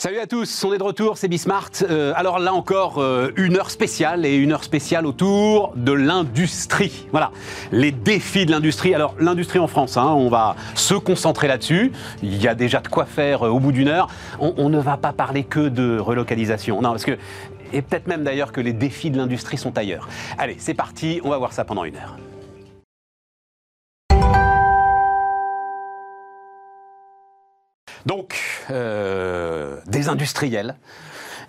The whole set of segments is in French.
Salut à tous, on est de retour, c'est Bismart. Euh, alors là encore, euh, une heure spéciale et une heure spéciale autour de l'industrie. Voilà, les défis de l'industrie. Alors l'industrie en France, hein, on va se concentrer là-dessus. Il y a déjà de quoi faire euh, au bout d'une heure. On, on ne va pas parler que de relocalisation. Non, parce que, et peut-être même d'ailleurs que les défis de l'industrie sont ailleurs. Allez, c'est parti, on va voir ça pendant une heure. Donc, euh, des industriels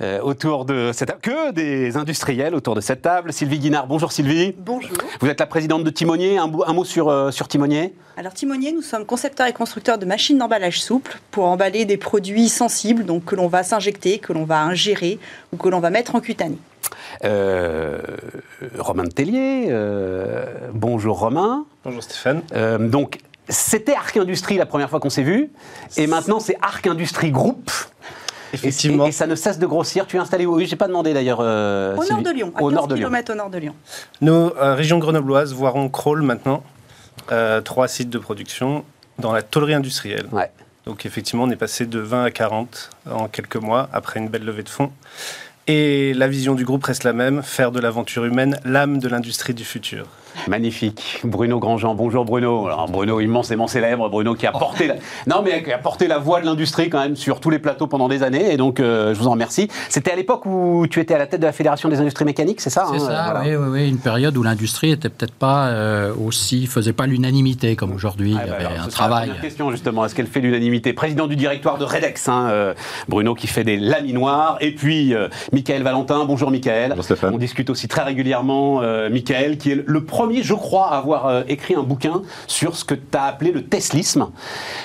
euh, autour de cette table. Que des industriels autour de cette table. Sylvie Guinard, bonjour Sylvie. Bonjour. Vous êtes la présidente de Timonier. Un, un mot sur, euh, sur Timonier Alors Timonier, nous sommes concepteurs et constructeurs de machines d'emballage souple pour emballer des produits sensibles, donc que l'on va s'injecter, que l'on va ingérer ou que l'on va mettre en cutané. Euh, Romain de Tellier, euh, bonjour Romain. Bonjour Stéphane. Euh, donc, c'était Arc Industrie la première fois qu'on s'est vu, et maintenant c'est Arc Industrie Group. Effectivement. Et, et ça ne cesse de grossir. Tu es installé où? Oui, j'ai pas demandé d'ailleurs. euh, Au nord de Lyon, à Au 15 nord de Lyon. km au nord de Lyon. Nos euh, régions grenobloises voiront crawl maintenant. Euh, trois sites de production dans la tôlerie industrielle. Ouais. Donc effectivement, on est passé de 20 à 40 en quelques mois après une belle levée de fonds. Et la vision du groupe reste la même, faire de l'aventure humaine l'âme de l'industrie du futur. Magnifique. Bruno Grandjean. Bonjour Bruno. Alors, Bruno immensément célèbre. Bruno qui a porté la... Non, mais qui a porté la voix de l'industrie quand même sur tous les plateaux pendant des années. Et donc, euh, je vous en remercie. C'était à l'époque où tu étais à la tête de la Fédération des industries mécaniques, c'est ça C'est hein, ça, voilà. oui, oui, oui, une période où l'industrie était peut-être pas euh, aussi, faisait pas l'unanimité comme aujourd'hui. Ah, Il y bah, avait alors, un la travail. première question justement, est-ce qu'elle fait l'unanimité? Président du directoire de Redex, hein, euh, Bruno qui fait des laminoirs, et puis euh, Michael Valentin, bonjour Michael. Bonjour Stéphane. On discute aussi très régulièrement, euh, Michael, qui est le premier, je crois, à avoir euh, écrit un bouquin sur ce que tu as appelé le teslisme.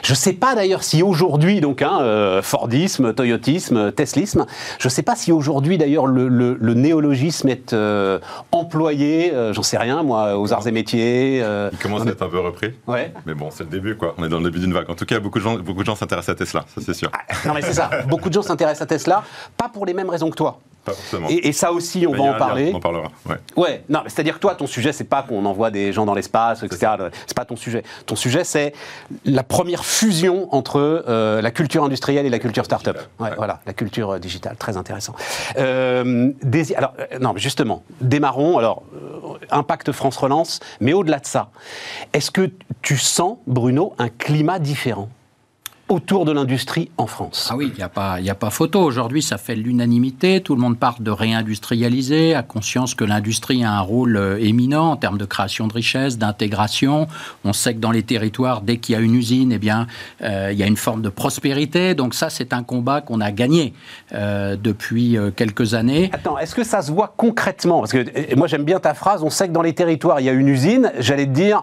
Je ne sais pas d'ailleurs si aujourd'hui, donc hein, euh, Fordisme, Toyotisme, Teslisme, je ne sais pas si aujourd'hui d'ailleurs le, le- le néologisme est euh, employé, euh, j'en sais rien moi, aux arts et métiers. euh, Il commence à être un peu repris. ouais. Mais bon, c'est le début, quoi. On est dans le début d'une vague. En tout cas, beaucoup de gens, beaucoup de gens s'intéressent à Tesla, ça c'est sûr. Non mais c'est ça. Beaucoup de gens s'intéressent à Tesla, pas pour les mêmes raisons que toi. Pas forcément. Et, et ça aussi, on va en lien, parler. On en parlera. Ouais. Ouais. Non, c'est-à-dire que toi, ton sujet, c'est pas qu'on envoie des gens dans l'espace, etc. C'est pas ton sujet. Ton sujet, c'est la première fusion entre euh, la culture industrielle et la culture start-up. Ouais, Ouais. Voilà, la culture euh, digitale, très intéressant. Euh, des- alors, non, justement, démarrons. Alors, impact France Relance, mais au-delà de ça, est-ce que tu sens, Bruno, un climat différent? Autour de l'industrie en France Ah oui, il n'y a, pas- il y a pas photo. Aujourd'hui, ça fait l'unanimité. Tout le monde parle de réindustrialiser, a conscience que l'industrie a un rôle euh, éminent en termes de création de richesse, d'intégration. On sait que dans les territoires, dès qu'il y a une usine, eh bien, euh, il y a une forme de prospérité. Donc ça, c'est un combat qu'on a gagné euh, depuis quelques années. Attends, est-ce que ça se voit concrètement? Parce que moi j'aime bien ta phrase, on sait que dans les territoires il y a une usine, j'allais te dire,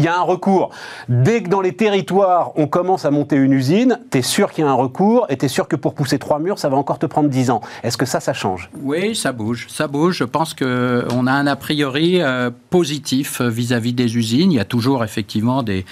il y a un recours. Dès que dans les territoires on commence à monter une usine, t'es sûr qu'il y a un recours et t'es sûr que pour pousser trois murs ça va encore te prendre dix ans. Est-ce que ça, ça change? Oui, ça bouge, ça bouge. Je pense que on a un a priori euh, positif euh, vis-à-vis des usines. Il y a toujours effectivement des,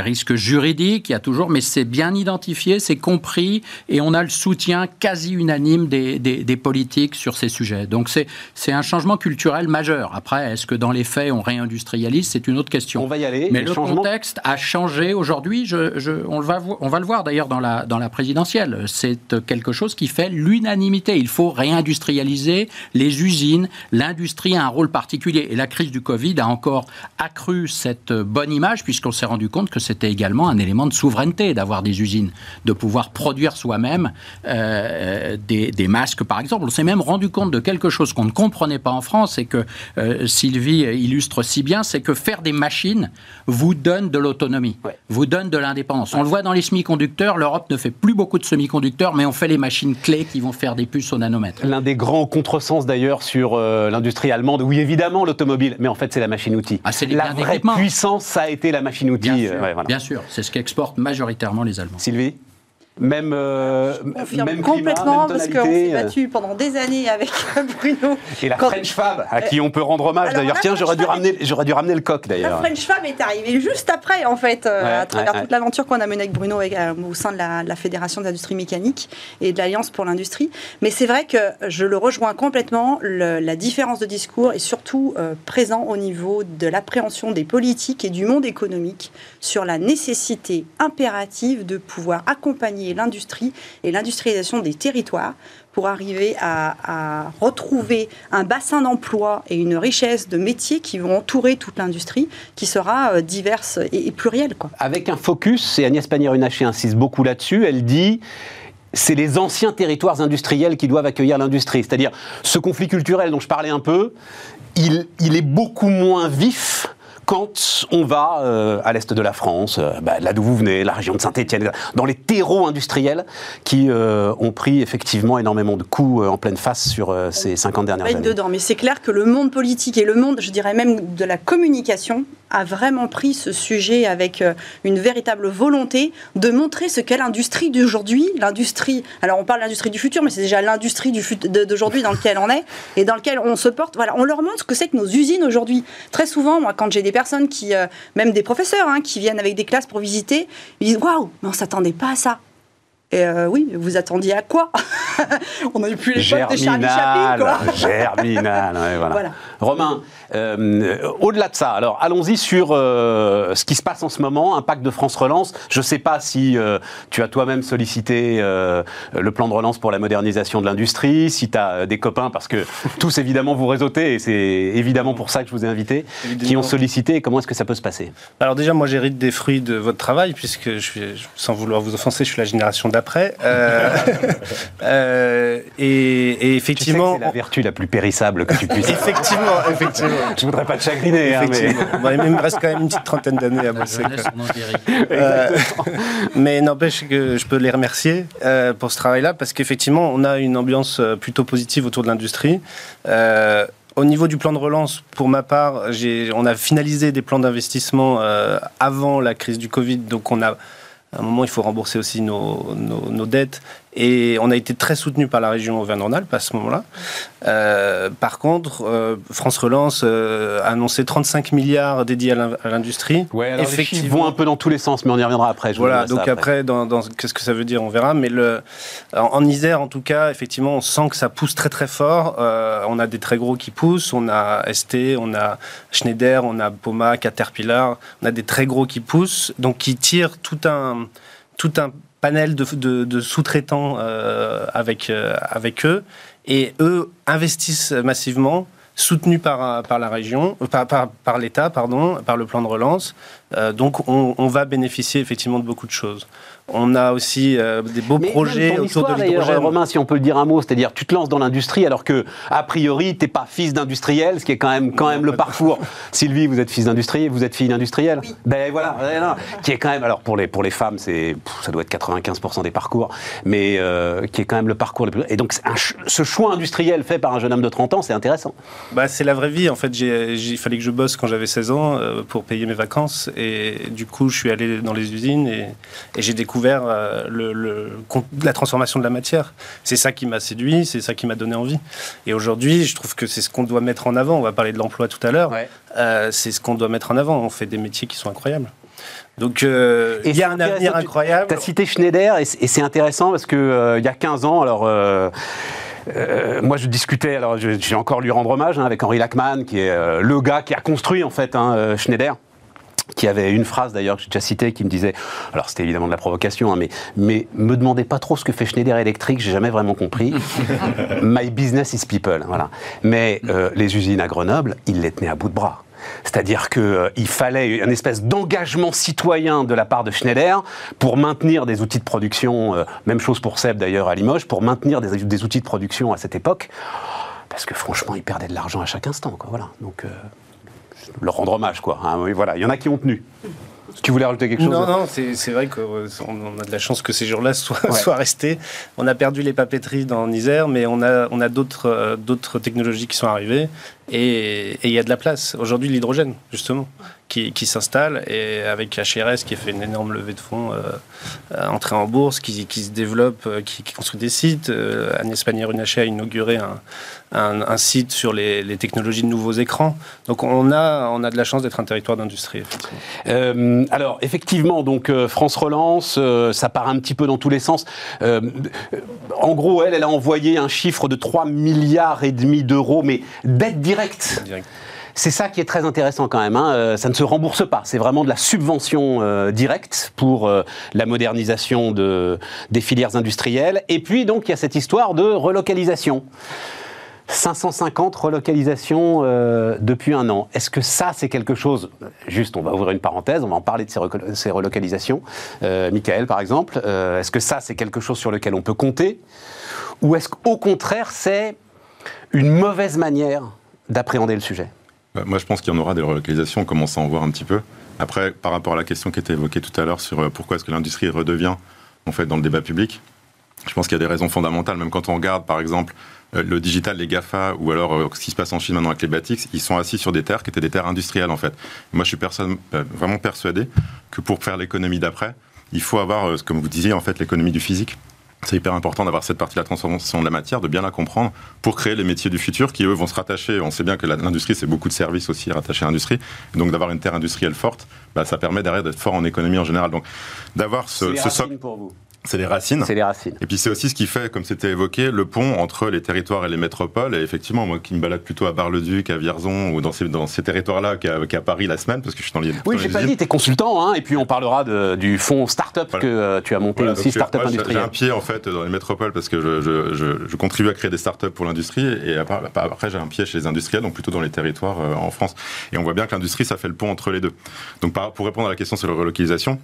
risques juridiques, il y a toujours, mais c'est bien identifié, c'est compris, et on a le soutien quasi unanime des, politiques sur ces sujets. Donc c'est un changement culturel majeur. Après, est-ce que dans les faits on réindustrialise? C'est une autre question. On va y aller. Mais le changements- contexte a changé aujourd'hui. Je, je- on, va, vo- on va le voir d'ailleurs dans la, dans la présidentielle. C'est quelque chose qui fait l'unanimité. Il faut réindustrialiser les usines. L'industrie a un rôle particulier. Et la crise du Covid a encore accru cette bonne image, puisqu'on s'est rendu compte que c'était également un élément de souveraineté d'avoir des usines, de pouvoir produire soi-même euh, des, des masques, par exemple. On s'est même rendu compte de quelque chose qu'on ne comprenait pas en France et que euh, Sylvie illustre si bien, c'est que faire des machines vous donne de l'autonomie, Ouais. vous donne de l'indépendance. On le voit dans les semi-conducteurs, l'Europe ne fait plus beaucoup de semi-conducteurs, mais on fait les machines clés qui vont faire des puces au nanomètre. L'un des grands contresens d'ailleurs sur euh, l'industrie allemande, oui évidemment l'automobile, mais en fait c'est la machine-outil. Ah, la vraie puissance, ça a été la machine-outil. Bien euh, sûr, ouais, voilà. bien sûr. c'est ce qu'exportent majoritairement les Allemands. Sylvie? Même, euh, même complètement climat, même parce qu'on s'est euh, battu pendant des années avec Bruno. Et la Quand- French Fab, à qui on peut rendre hommage d'ailleurs. la Tiens, j'aurais dû, ramener, j'aurais dû ramener le coq La d'ailleurs. French Fab est arrivée juste après, en fait, euh, à travers ouais, toute ouais. l'aventure qu'on a menée avec Bruno euh, au sein de la, de la Fédération des industries mécaniques et de l'Alliance pour l'industrie. Mais c'est vrai que je le rejoins complètement. le- la différence de discours est surtout euh, présent au niveau de l'appréhension des politiques et du monde économique sur la nécessité impérative de pouvoir accompagner l'industrie et l'industrialisation des territoires pour arriver à, retrouver un bassin d'emploi et une richesse de métiers qui vont entourer toute l'industrie, qui sera euh, diverse et, plurielle. Avec un focus, et Agnès Pannier-Runacher insiste beaucoup là-dessus, elle dit c'est les anciens territoires industriels qui doivent accueillir l'industrie. C'est-à-dire, ce conflit culturel dont je parlais un peu, il, il est beaucoup moins vif quand on va euh, à l'est de la France, euh, bah, là d'où vous venez, la région de Saint-Étienne, dans les terreaux industriels qui euh, ont pris effectivement énormément de coups en pleine face sur ces 50 dernières années. dedans, mais c'est clair que le monde politique et le monde, je dirais même de la communication, a vraiment pris ce sujet avec une véritable volonté de montrer ce qu'est l'industrie d'aujourd'hui, l'industrie. Alors on parle de l'industrie du futur, mais c'est déjà l'industrie d'aujourd'hui dans laquelle on est et dans laquelle on se porte. Voilà, on leur montre ce que c'est que nos usines aujourd'hui. Très souvent, moi, quand j'ai des personnes qui, euh, même des professeurs, hein, qui viennent avec des classes pour visiter, ils disent waouh, mais on s'attendait pas à ça. Et euh, oui, vous attendiez à quoi? On n'a plus les potes de Charlie Chaplin, quoi. Germinal, voilà. Romain, euh, au-delà de ça, alors allons-y sur euh, ce qui se passe en ce moment, impact de France Relance. Je ne sais pas si tu as toi-même sollicité le plan de relance pour la modernisation de l'industrie, si tu as des copains, parce que tous évidemment vous réseautez, et c'est évidemment pour ça que je vous ai invité, qui ont sollicité. Comment est-ce que ça peut se passer? Alors déjà, moi j'hérite des fruits de votre travail, puisque je suis, sans vouloir vous offenser, je suis la génération après. Euh, euh, et, effectivement. C'est la vertu la plus périssable que tu puisses. effectivement, effectivement. Je voudrais pas te chagriner. Hein, mais... il me reste quand même une petite trentaine d'années à bosser. Euh, mais n'empêche que je peux les remercier pour ce travail-là parce qu'effectivement, on a une ambiance plutôt positive autour de l'industrie. Au niveau du plan de relance, pour ma part, on a finalisé des plans d'investissement avant la crise du Covid, donc on a à un moment, il faut rembourser aussi nos, nos, dettes. Et on a été très soutenu par la région Auvergne-Rhône-Alpes à ce moment-là. Euh, par contre, euh, France Relance euh, a annoncé 35 milliards dédiés à l'industrie. Ouais, Effectivement, ils vont un peu dans tous les sens, mais on y reviendra après. voilà, donc après, dans, qu'est-ce que ça veut dire, on verra. Mais le, en, Isère, en tout cas, effectivement, on sent que ça pousse très très fort. on a des très gros qui poussent. On a ST, on a Schneider, on a Poma, Caterpillar. On a des très gros qui poussent, donc qui tirent tout un tout un panel de, sous-traitants euh, avec, euh, avec eux. Et eux investissent massivement, soutenus par, la région, euh, par, l'État, pardon, par le plan de relance. donc on, on, va bénéficier effectivement de beaucoup de choses. On a aussi euh, des beaux projets autour de l'hydrogène. Romain, si on peut le dire un mot, c'est-à-dire tu te lances dans l'industrie alors que a priori t'es pas fils d'industriel, ce qui est quand même quand même le parcours. Sylvie, vous êtes fils d'industriel, vous êtes fille d'industriel. Ben voilà, qui est quand même alors pour les pour les femmes c'est ça doit être 95% des parcours, mais euh, qui est quand même le parcours le plus. Et donc ce choix industriel fait par un jeune homme de 30 ans, c'est intéressant. Bah c'est la vraie vie en fait. Il fallait que je bosse quand j'avais 16 ans euh, pour payer mes vacances et du coup je suis allé dans les usines et, et j'ai découvert vers euh, le, la transformation de la matière. C'est ça qui m'a séduit, c'est ça qui m'a donné envie. Et aujourd'hui, je trouve que c'est ce qu'on doit mettre en avant. On va parler de l'emploi tout à l'heure. Euh, c'est ce qu'on doit mettre en avant. On fait des métiers qui sont incroyables. Donc euh, il y a un avenir incroyable. Tu as cité Schneider et c'est intéressant parce que il y a 15 ans, alors. moi, je discutais, alors j'ai encore lui rendre hommage hein, avec Henri Lachman, qui est le gars qui a construit en fait hein, Schneider qui avait une phrase d'ailleurs que j'ai déjà citée qui me disait, alors c'était évidemment de la provocation, hein, mais, mais me demandez pas trop ce que fait Schneider Electric, j'ai jamais vraiment compris. My business is people, voilà. Mais euh, les usines à Grenoble, ils les tenaient à bout de bras. C'est-à-dire qu'il euh, fallait une espèce d'engagement citoyen de la part de Schneider pour maintenir des outils de production, euh, même chose pour Seb d'ailleurs à Limoges, pour maintenir des, des, outils de production à cette époque, parce que franchement, ils perdaient de l'argent à chaque instant. Quoi, voilà. Donc, leur rendre hommage, quoi. Hein, oui, voilà, il y en a qui ont tenu. Tu voulais rajouter quelque chose? Non, non, c'est vrai qu'on euh, a de la chance que ces jours-là soient, soient, restés. On a perdu les papeteries dans Isère, mais on a, on a d'autres euh, d'autres technologies qui sont arrivées et il y a de la place. Aujourd'hui, l'hydrogène, justement, qui, s'installe et avec HRS qui a fait une énorme levée de fonds, euh, entrée en bourse, qui, se développe, qui, construit des sites. Agnès Pannier-Runacher a inauguré un, site sur les, technologies de nouveaux écrans. Donc on a, on a de la chance d'être un territoire d'industrie. Euh, alors effectivement, donc euh, France Relance, euh, ça part un petit peu dans tous les sens. en gros, elle, elle a envoyé un chiffre de 3 milliards et demi d'euros, mais d'aide directe. C'est ça qui est très intéressant quand même. Hein. Euh, ça ne se rembourse pas. C'est vraiment de la subvention euh, directe pour euh, la modernisation de, des filières industrielles. Et puis donc il y a cette histoire de relocalisation. 550 relocalisations depuis un an. Est-ce que ça, c'est quelque chose, juste on va ouvrir une parenthèse, on va en parler de ces, ces relocalisations, Michael par exemple, est-ce que ça, c'est quelque chose sur lequel on peut compter? Ou est-ce qu'au contraire, c'est une mauvaise manière d'appréhender le sujet bah, Moi, je pense qu'il y en aura des relocalisations, on commence à en voir un petit peu. Après, par rapport à la question qui était évoquée tout à l'heure sur euh, pourquoi est-ce que l'industrie redevient en fait dans le débat public, je pense qu'il y a des raisons fondamentales. Même quand on regarde, par exemple, euh, le digital, les GAFA, ou alors euh, ce qui se passe en Chine maintenant avec les Batix, ils sont assis sur des terres qui étaient des terres industrielles en fait. Moi, je suis personne, vraiment persuadé que pour faire l'économie d'après, il faut avoir, comme vous disiez, en fait, l'économie du physique c'est hyper important d'avoir cette partie de la transformation de la matière, de bien la comprendre pour créer les métiers du futur qui, eux, vont se rattacher. On sait bien que l'industrie, c'est beaucoup de services aussi rattachés à l'industrie. Donc, d'avoir une terre industrielle forte, bah, ça permet derrière d'être fort en économie en général. Donc, d'avoir ce, ce socle. pour vous. C'est les racines. C'est les racines. Et puis c'est aussi ce qui fait, comme c'était évoqué, le pont entre les territoires et les métropoles. Et effectivement, moi qui me balade plutôt à Bar-le-Duc, à Vierzon, ou dans ces, dans ces territoires-là qu'à Paris la semaine, parce que je suis dans les. Oui, j'ai pas dit, tu es consultant, hein, et puis on parlera de, du fonds start-up que euh, tu as monté aussi, start-up industriel. J'ai un pied en fait dans les métropoles parce que je, je, je, contribue à créer des start-up pour l'industrie, et après, j'ai un pied chez les industriels, donc plutôt dans les territoires euh, en France. Et on voit bien que l'industrie, ça fait le pont entre les deux. Donc pour répondre à la question sur la relocalisation,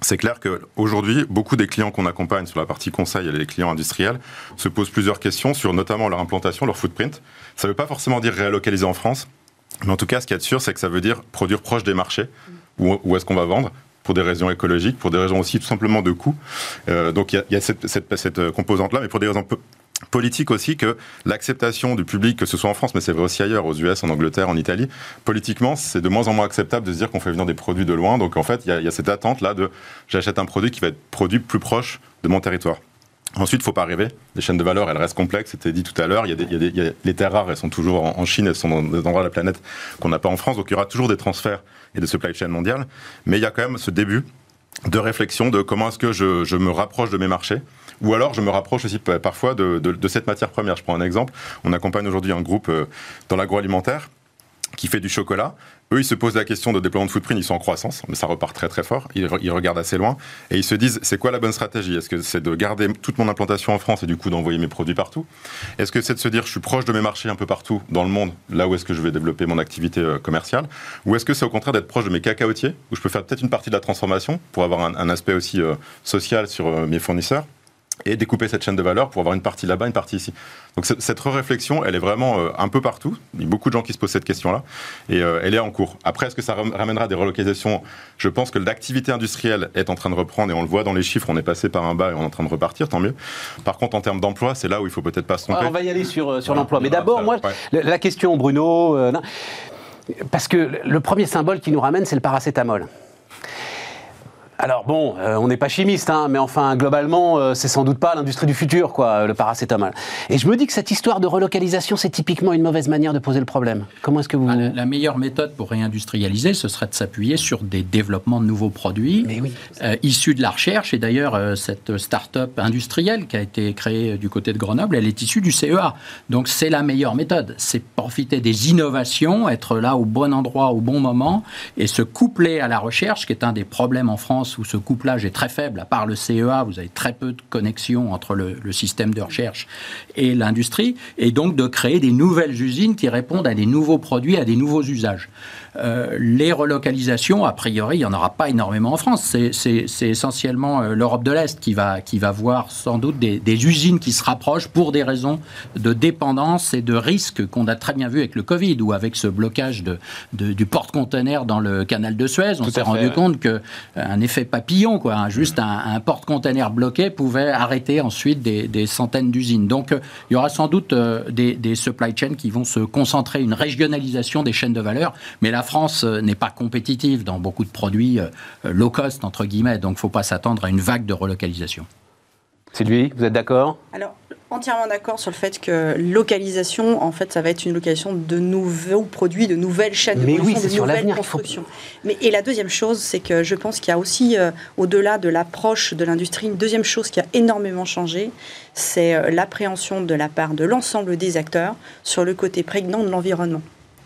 c'est clair qu'aujourd'hui, beaucoup des clients qu'on accompagne sur la partie conseil et les clients industriels se posent plusieurs questions sur notamment leur implantation, leur footprint. Ça ne veut pas forcément dire réalocaliser en France, mais en tout cas, ce qu'il y a de sûr, c'est que ça veut dire produire proche des marchés. Où, est-ce qu'on va vendre pour des raisons écologiques, pour des raisons aussi tout simplement de coût. Euh, donc il y a, cette, cette composante-là, mais pour des raisons politique aussi que l'acceptation du public, que ce soit en France, mais c'est vrai aussi ailleurs, aux US, en Angleterre, en Italie, politiquement, c'est de moins en moins acceptable de se dire qu'on fait venir des produits de loin. Donc en fait, il y, a cette attente là de j'achète un produit qui va être produit plus proche de mon territoire. Ensuite, il ne faut pas rêver. Les chaînes de valeur, elles restent complexes. C'était dit tout à l'heure. Il y a, les terres rares, elles sont toujours en, Chine, elles sont dans des endroits de la planète qu'on n'a pas en France. Donc il y aura toujours des transferts et des supply chains mondiales. Mais il y a quand même ce début de réflexion de comment est-ce que je me rapproche de mes marchés ou alors, je me rapproche aussi parfois de, cette matière première. Je prends un exemple. On accompagne aujourd'hui un groupe euh, dans l'agroalimentaire qui fait du chocolat. Eux, ils se posent la question de déploiement de footprint, ils sont en croissance, mais ça repart très très fort. Ils, regardent assez loin et ils se disent c'est quoi la bonne stratégie? Est-ce que c'est de garder toute mon implantation en France et du coup d'envoyer mes produits partout? Est-ce que c'est de se dire je suis proche de mes marchés un peu partout dans le monde, là où est-ce que je vais développer mon activité euh, commerciale? Ou est-ce que c'est au contraire d'être proche de mes cacaotiers, où je peux faire peut-être une partie de la transformation pour avoir un, aspect aussi euh, social sur mes fournisseurs? Et découper cette chaîne de valeur pour avoir une partie là-bas, une partie ici. Donc cette réflexion, elle est vraiment euh, un peu partout. Il y a beaucoup de gens qui se posent cette question-là et euh, elle est en cours. Après, est-ce que ça ramènera des relocalisations? Je pense que l'activité industrielle est en train de reprendre et on le voit dans les chiffres. On est passé par un bas et on est en train de repartir, tant mieux. Par contre, en termes d'emploi, c'est là où il faut peut-être pas se tromper. on va y aller sur, euh, sur l'emploi. Mais d'abord, moi, la question, Bruno, parce que le premier symbole qui nous ramène, c'est le paracétamol. Alors bon, euh, on n'est pas chimiste, hein, mais enfin globalement, euh, c'est sans doute pas l'industrie du futur, quoi, le paracétamol. Et je me dis que cette histoire de relocalisation, c'est typiquement une mauvaise manière de poser le problème. Comment est-ce que vous ah, la, meilleure méthode pour réindustrialiser, ce serait de s'appuyer sur des développements de nouveaux produits euh, issus de la recherche. Et d'ailleurs, cette start-up industrielle qui a été créée du côté de Grenoble, elle est issue du CEA. Donc c'est la meilleure méthode. C'est profiter des innovations, être là au bon endroit au bon moment et se coupler à la recherche, qui est un des problèmes en France où ce couplage est très faible, à part le CEA, vous avez très peu de connexion entre le, système de recherche et l'industrie, et donc de créer des nouvelles usines qui répondent à des nouveaux produits, à des nouveaux usages. Euh, les relocalisations, a priori, il n'y en aura pas énormément en France. C'est essentiellement euh, l'Europe de l'Est qui va, qui va voir sans doute des, usines qui se rapprochent pour des raisons de dépendance et de risque qu'on a très bien vu avec le Covid ou avec ce blocage de, du porte-conteneur dans le canal de Suez. On s'est rendu compte qu'un euh, effet papillon, quoi, hein, juste un, porte-conteneur bloqué pouvait arrêter ensuite des, centaines d'usines. Donc il y aura sans doute des, des supply chains qui vont se concentrer, une régionalisation des chaînes de valeur. Mais la France euh, n'est pas compétitive dans beaucoup de produits euh, low cost, entre guillemets, donc il ne faut pas s'attendre à une vague de relocalisation. Sylvie, vous êtes d'accord? Alors, entièrement d'accord sur le fait que localisation, en fait, ça va être une localisation de nouveaux produits, de nouvelles chaînes de production, de nouvelles constructions. Mais, et la deuxième chose, c'est que je pense qu'il y a aussi, euh, au-delà de l'approche de l'industrie, une deuxième chose qui a énormément changé, c'est l'appréhension de la part de l'ensemble des acteurs sur le côté prégnant de l'environnement.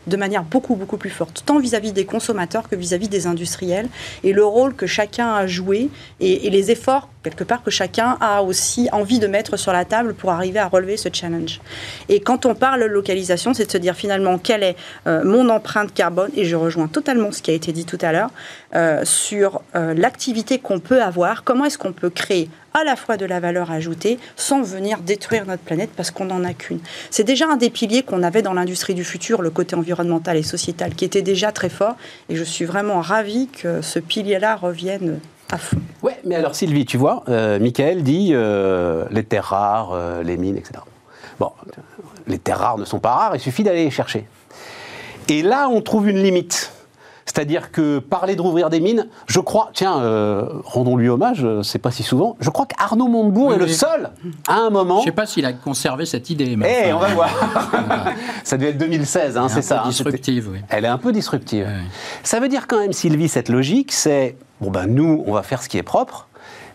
De manière beaucoup, beaucoup plus forte, tant vis-à-vis des consommateurs que vis-à-vis des industriels, et le rôle que chacun a joué, et, et, les efforts, quelque part, que chacun a aussi envie de mettre sur la table pour arriver à relever ce challenge. Et quand on parle localisation, c'est de se dire finalement quelle est euh, mon empreinte carbone, et je rejoins totalement ce qui a été dit tout à l'heure, euh, sur euh, l'activité qu'on peut avoir, comment est-ce qu'on peut créer à la fois de la valeur ajoutée sans venir détruire notre planète parce qu'on n'en a qu'une. C'est déjà un des piliers qu'on avait dans l'industrie du futur, le côté environnemental et sociétal, qui était déjà très fort. Et je suis vraiment ravie que ce pilier-là revienne à fond. Ouais, mais alors Sylvie, tu vois, euh, Michael dit euh, les terres rares, euh, les mines, etc. Bon, les terres rares ne sont pas rares, il suffit d'aller les chercher. Et là, on trouve une limite. C'est-à-dire que parler de rouvrir des mines, je crois, tiens, euh, rendons-lui hommage, c'est pas si souvent, je crois qu'Arnaud Montebourg Oui, est le seul, à un moment. Je sais pas s'il a conservé cette idée. Mais Eh, on va voir. ça devait être 2016, hein, elle est c'est ça. peu hein, disruptive, oui. Elle est un peu disruptive. Ça veut dire quand même, Sylvie, cette logique, c'est bon ben nous, on va faire ce qui est propre,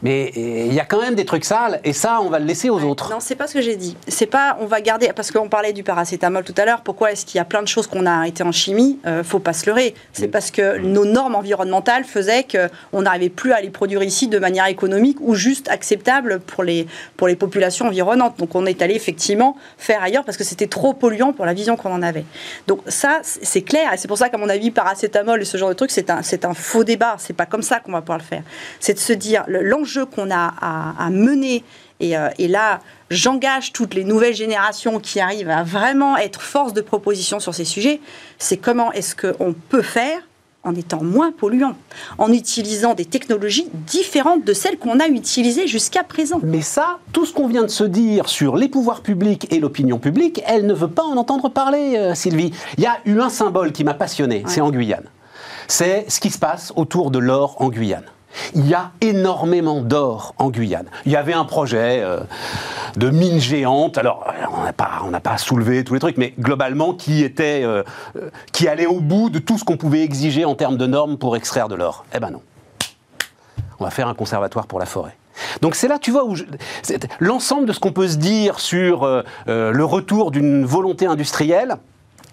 mais eh, il y a quand même des trucs sales, et ça, on va le laisser aux autres. Non, c'est pas ce que j'ai dit. C'est pas, on va garder, parce qu'on parlait du paracétamol tout à l'heure. Pourquoi est-ce qu'il y a plein de choses qu'on a arrêtées en chimie euh, Faut pas se leurrer. C'est parce que nos normes environnementales faisaient qu'on n'arrivait plus à les produire ici de manière économique ou juste acceptable pour les pour les populations environnantes. Donc on est allé effectivement faire ailleurs parce que c'était trop polluant pour la vision qu'on en avait. Donc ça, c'est clair, et c'est pour ça qu'à mon avis, paracétamol et ce genre de truc, c'est un c'est un faux débat. C'est pas comme ça qu'on va pouvoir le faire. C'est de se dire le- l'enjeu qu'on a à, à mener et, euh, et là, j'engage toutes les nouvelles générations qui arrivent à vraiment être force de proposition sur ces sujets. C'est comment est-ce qu'on peut faire en étant moins polluant, en utilisant des technologies différentes de celles qu'on a utilisées jusqu'à présent. Mais ça, tout ce qu'on vient de se dire sur les pouvoirs publics et l'opinion publique, elle ne veut pas en entendre parler, euh, Sylvie. Il y a eu un symbole qui m'a passionné, c'est en Guyane. C'est ce qui se passe autour de l'or en Guyane. Il y a énormément d'or en Guyane. Il y avait un projet euh, de mine géante. Alors, euh, on n'a pas, pas soulevé tous les trucs, mais globalement, qui était, euh, qui allait au bout de tout ce qu'on pouvait exiger en termes de normes pour extraire de l'or. Eh ben non on va faire un conservatoire pour la forêt. Donc c'est là, tu vois, l'ensemble de ce qu'on peut se dire sur le retour d'une volonté industrielle,